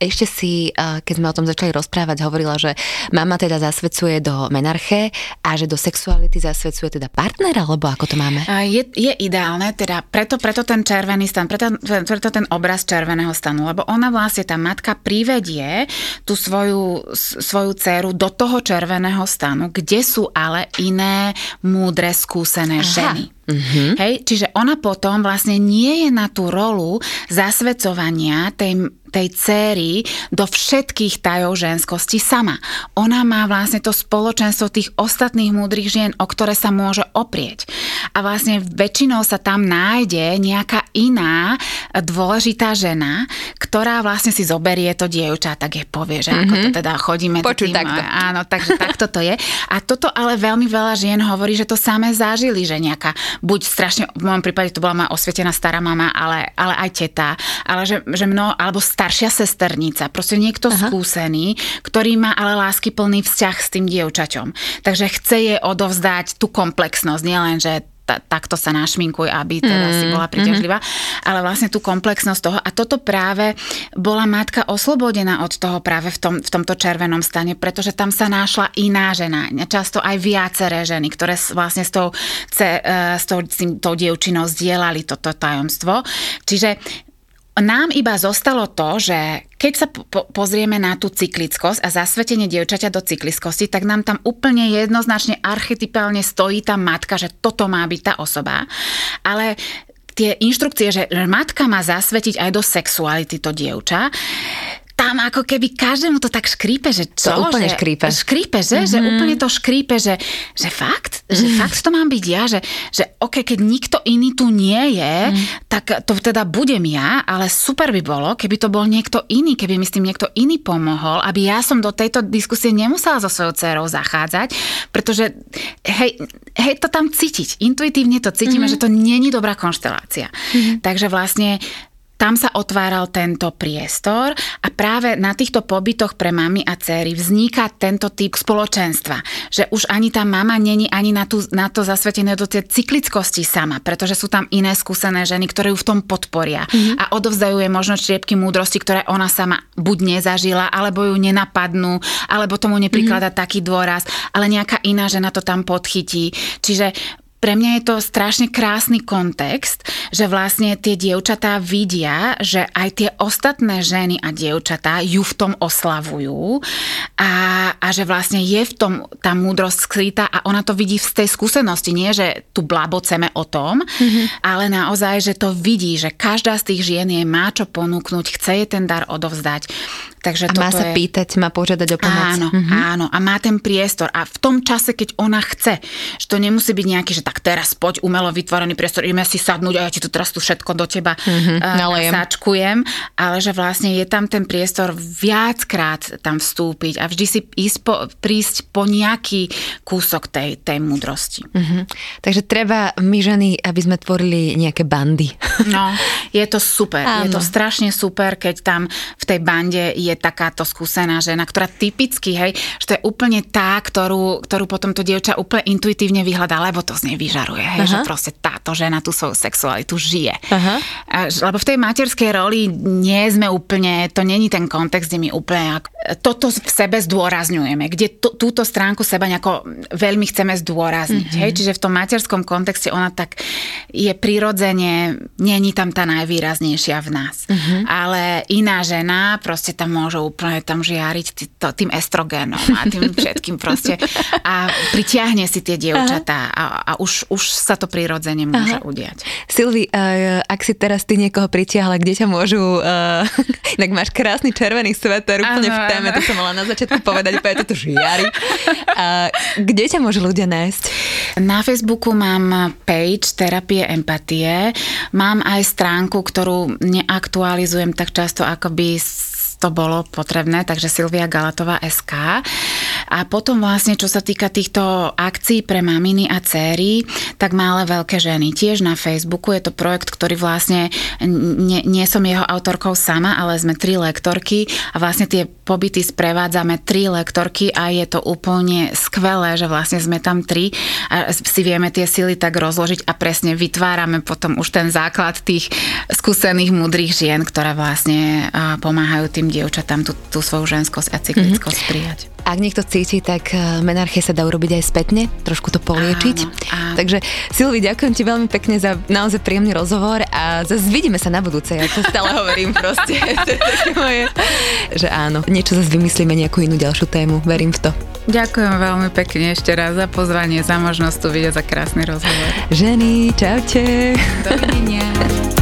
ešte si, keď sme o tom začali rozprávať, hovorila, že mama teda zasvedcuje do menarché a že do sexuality zasvedcuje teda partnera, alebo ako to máme? Je, je ideálne, teda preto, preto ten červený stan, preto, preto ten obraz červeného stanu, lebo ona vlastne, tá matka privedie tú svoju, svoju dceru do toho červeného stanu, kde sú ale iné múdre, skúsené Aha. ženy. Mm-hmm. Hej, čiže ona potom vlastne nie je na tú rolu zasvedcovania tej tej céry do všetkých tajov ženskosti sama. Ona má vlastne to spoločenstvo tých ostatných múdrych žien, o ktoré sa môže oprieť. A vlastne väčšinou sa tam nájde nejaká iná dôležitá žena, ktorá vlastne si zoberie to dievča, tak je povie, že mm-hmm. ako to mhm. teda chodíme Počuť tým, takto. Áno, takže takto to je. A toto ale veľmi veľa žien hovorí, že to samé zažili, že nejaká, buď strašne, v môjom prípade to bola moja osvietená stará mama, ale, ale aj teta, ale že, že mno, alebo staršia sesternica, proste niekto Aha. skúsený, ktorý má ale lásky plný vzťah s tým dievčaťom. Takže chce jej odovzdať tú komplexnosť, nielen, že takto sa našminkuj, aby teda mm, si bola príťažlivá, mm-hmm. ale vlastne tú komplexnosť toho. A toto práve bola matka oslobodená od toho práve v, tom, v tomto červenom stane, pretože tam sa našla iná žena, často aj viaceré ženy, ktoré vlastne s tou, ce, e, s tou, s tou dievčinou zdieľali toto tajomstvo. Čiže nám iba zostalo to, že keď sa po- pozrieme na tú cyklickosť a zasvetenie dievčaťa do cyklickosti, tak nám tam úplne jednoznačne archetypálne stojí tá matka, že toto má byť tá osoba. Ale tie inštrukcie, že matka má zasvetiť aj do sexuality to dievča, tam ako keby každému to tak škrípe, že čo? To úplne že, škrípe. Škrípe, že? Mm-hmm. Že úplne to škrípe, že, že fakt? Že mm. fakt to mám byť ja? Že, že ok, keď nikto iný tu nie je, mm. tak to teda budem ja, ale super by bolo, keby to bol niekto iný, keby mi s tým niekto iný pomohol, aby ja som do tejto diskusie nemusela so svojou dcerou zachádzať, pretože hej, hej, to tam cítiť. Intuitívne to cítime, mm-hmm. že to není dobrá konštelácia. Mm-hmm. Takže vlastne tam sa otváral tento priestor a práve na týchto pobytoch pre mami a céry vzniká tento typ spoločenstva, že už ani tá mama není ani na, tú, na to zasvetené do tej cyklickosti sama, pretože sú tam iné skúsené ženy, ktoré ju v tom podporia mm-hmm. a odovzdajú jej možno čiepky múdrosti, ktoré ona sama buď nezažila, alebo ju nenapadnú, alebo tomu nepriklada mm-hmm. taký dôraz, ale nejaká iná žena to tam podchytí. Čiže pre mňa je to strašne krásny kontext, že vlastne tie dievčatá vidia, že aj tie ostatné ženy a dievčatá ju v tom oslavujú a, a že vlastne je v tom tá múdrosť skrytá a ona to vidí z tej skúsenosti. Nie, že tu blaboceme o tom, mm-hmm. ale naozaj, že to vidí, že každá z tých žien je má čo ponúknuť, chce jej ten dar odovzdať. Takže a má sa je... pýtať, má požiadať o pomoc. Áno, mm-hmm. áno. A má ten priestor. A v tom čase, keď ona chce, že to nemusí byť nejaký, že tak teraz poď umelo vytvorený priestor, ideme si sadnúť a ja ti tu teraz tu všetko do teba mm-hmm, uh, sačkujem, ale že vlastne je tam ten priestor viackrát tam vstúpiť a vždy si ísť po, prísť po nejaký kúsok tej, tej múdrosti. Mm-hmm. Takže treba my ženy, aby sme tvorili nejaké bandy. [LAUGHS] No, je to super. Áno. Je to strašne super, keď tam v tej bande je je takáto skúsená žena, ktorá typicky, hej, že to je úplne tá, ktorú, ktorú potom to dievča úplne intuitívne vyhľadá, lebo to z nej vyžaruje, hej, že proste táto žena tú svoju sexualitu žije. Aha. Lebo v tej materskej roli nie sme úplne, to není ten kontext, kde my úplne toto v sebe zdôrazňujeme, kde to, túto stránku seba nejako veľmi chceme zdôrazniť. Mm-hmm. Hej? Čiže v tom materskom kontexte ona tak je prirodzene, není tam tá najvýraznejšia v nás. Mm-hmm. Ale iná žena proste tam môže úplne tam žiariť tým estrogénom a tým všetkým proste [LAUGHS] a pritiahne si tie dievčatá a, a už, už sa to prirodzene môže Aha. udiať. Silvi, uh, ak si teraz ty niekoho pritiahla, kde ťa môžu, [LAUGHS] uh, tak máš krásny červený sveter úplne v téme, to som mala na začiatku povedať, úplne to žiari. Uh, kde ťa môžu ľudia nájsť? Na Facebooku mám page Terapie empatie. Mám aj stránku, ktorú neaktualizujem tak často, ako by to bolo potrebné, takže Silvia Galatová SK. A potom vlastne, čo sa týka týchto akcií pre maminy a céry, tak malé veľké ženy. Tiež na Facebooku je to projekt, ktorý vlastne, nie, nie som jeho autorkou sama, ale sme tri lektorky a vlastne tie pobyty sprevádzame tri lektorky a je to úplne skvelé, že vlastne sme tam tri a si vieme tie sily tak rozložiť a presne vytvárame potom už ten základ tých skúsených, múdrych žien, ktoré vlastne pomáhajú tým dievčatám tú, tú svoju ženskosť a cyklickosť mm-hmm. prijať. Ak niekto cíti, tak e, menarchie sa dá urobiť aj spätne, trošku to poliečiť. Áno, áno. Takže Silvi, ďakujem ti veľmi pekne za naozaj príjemný rozhovor a zase vidíme sa na budúce, ja to stále [LAUGHS] hovorím proste. moje, [LAUGHS] že áno, niečo zase vymyslíme, nejakú inú ďalšiu tému, verím v to. Ďakujem veľmi pekne ešte raz za pozvanie, za možnosť tu vidieť, za krásny rozhovor. Ženy, čaute. Dovidenia. [LAUGHS]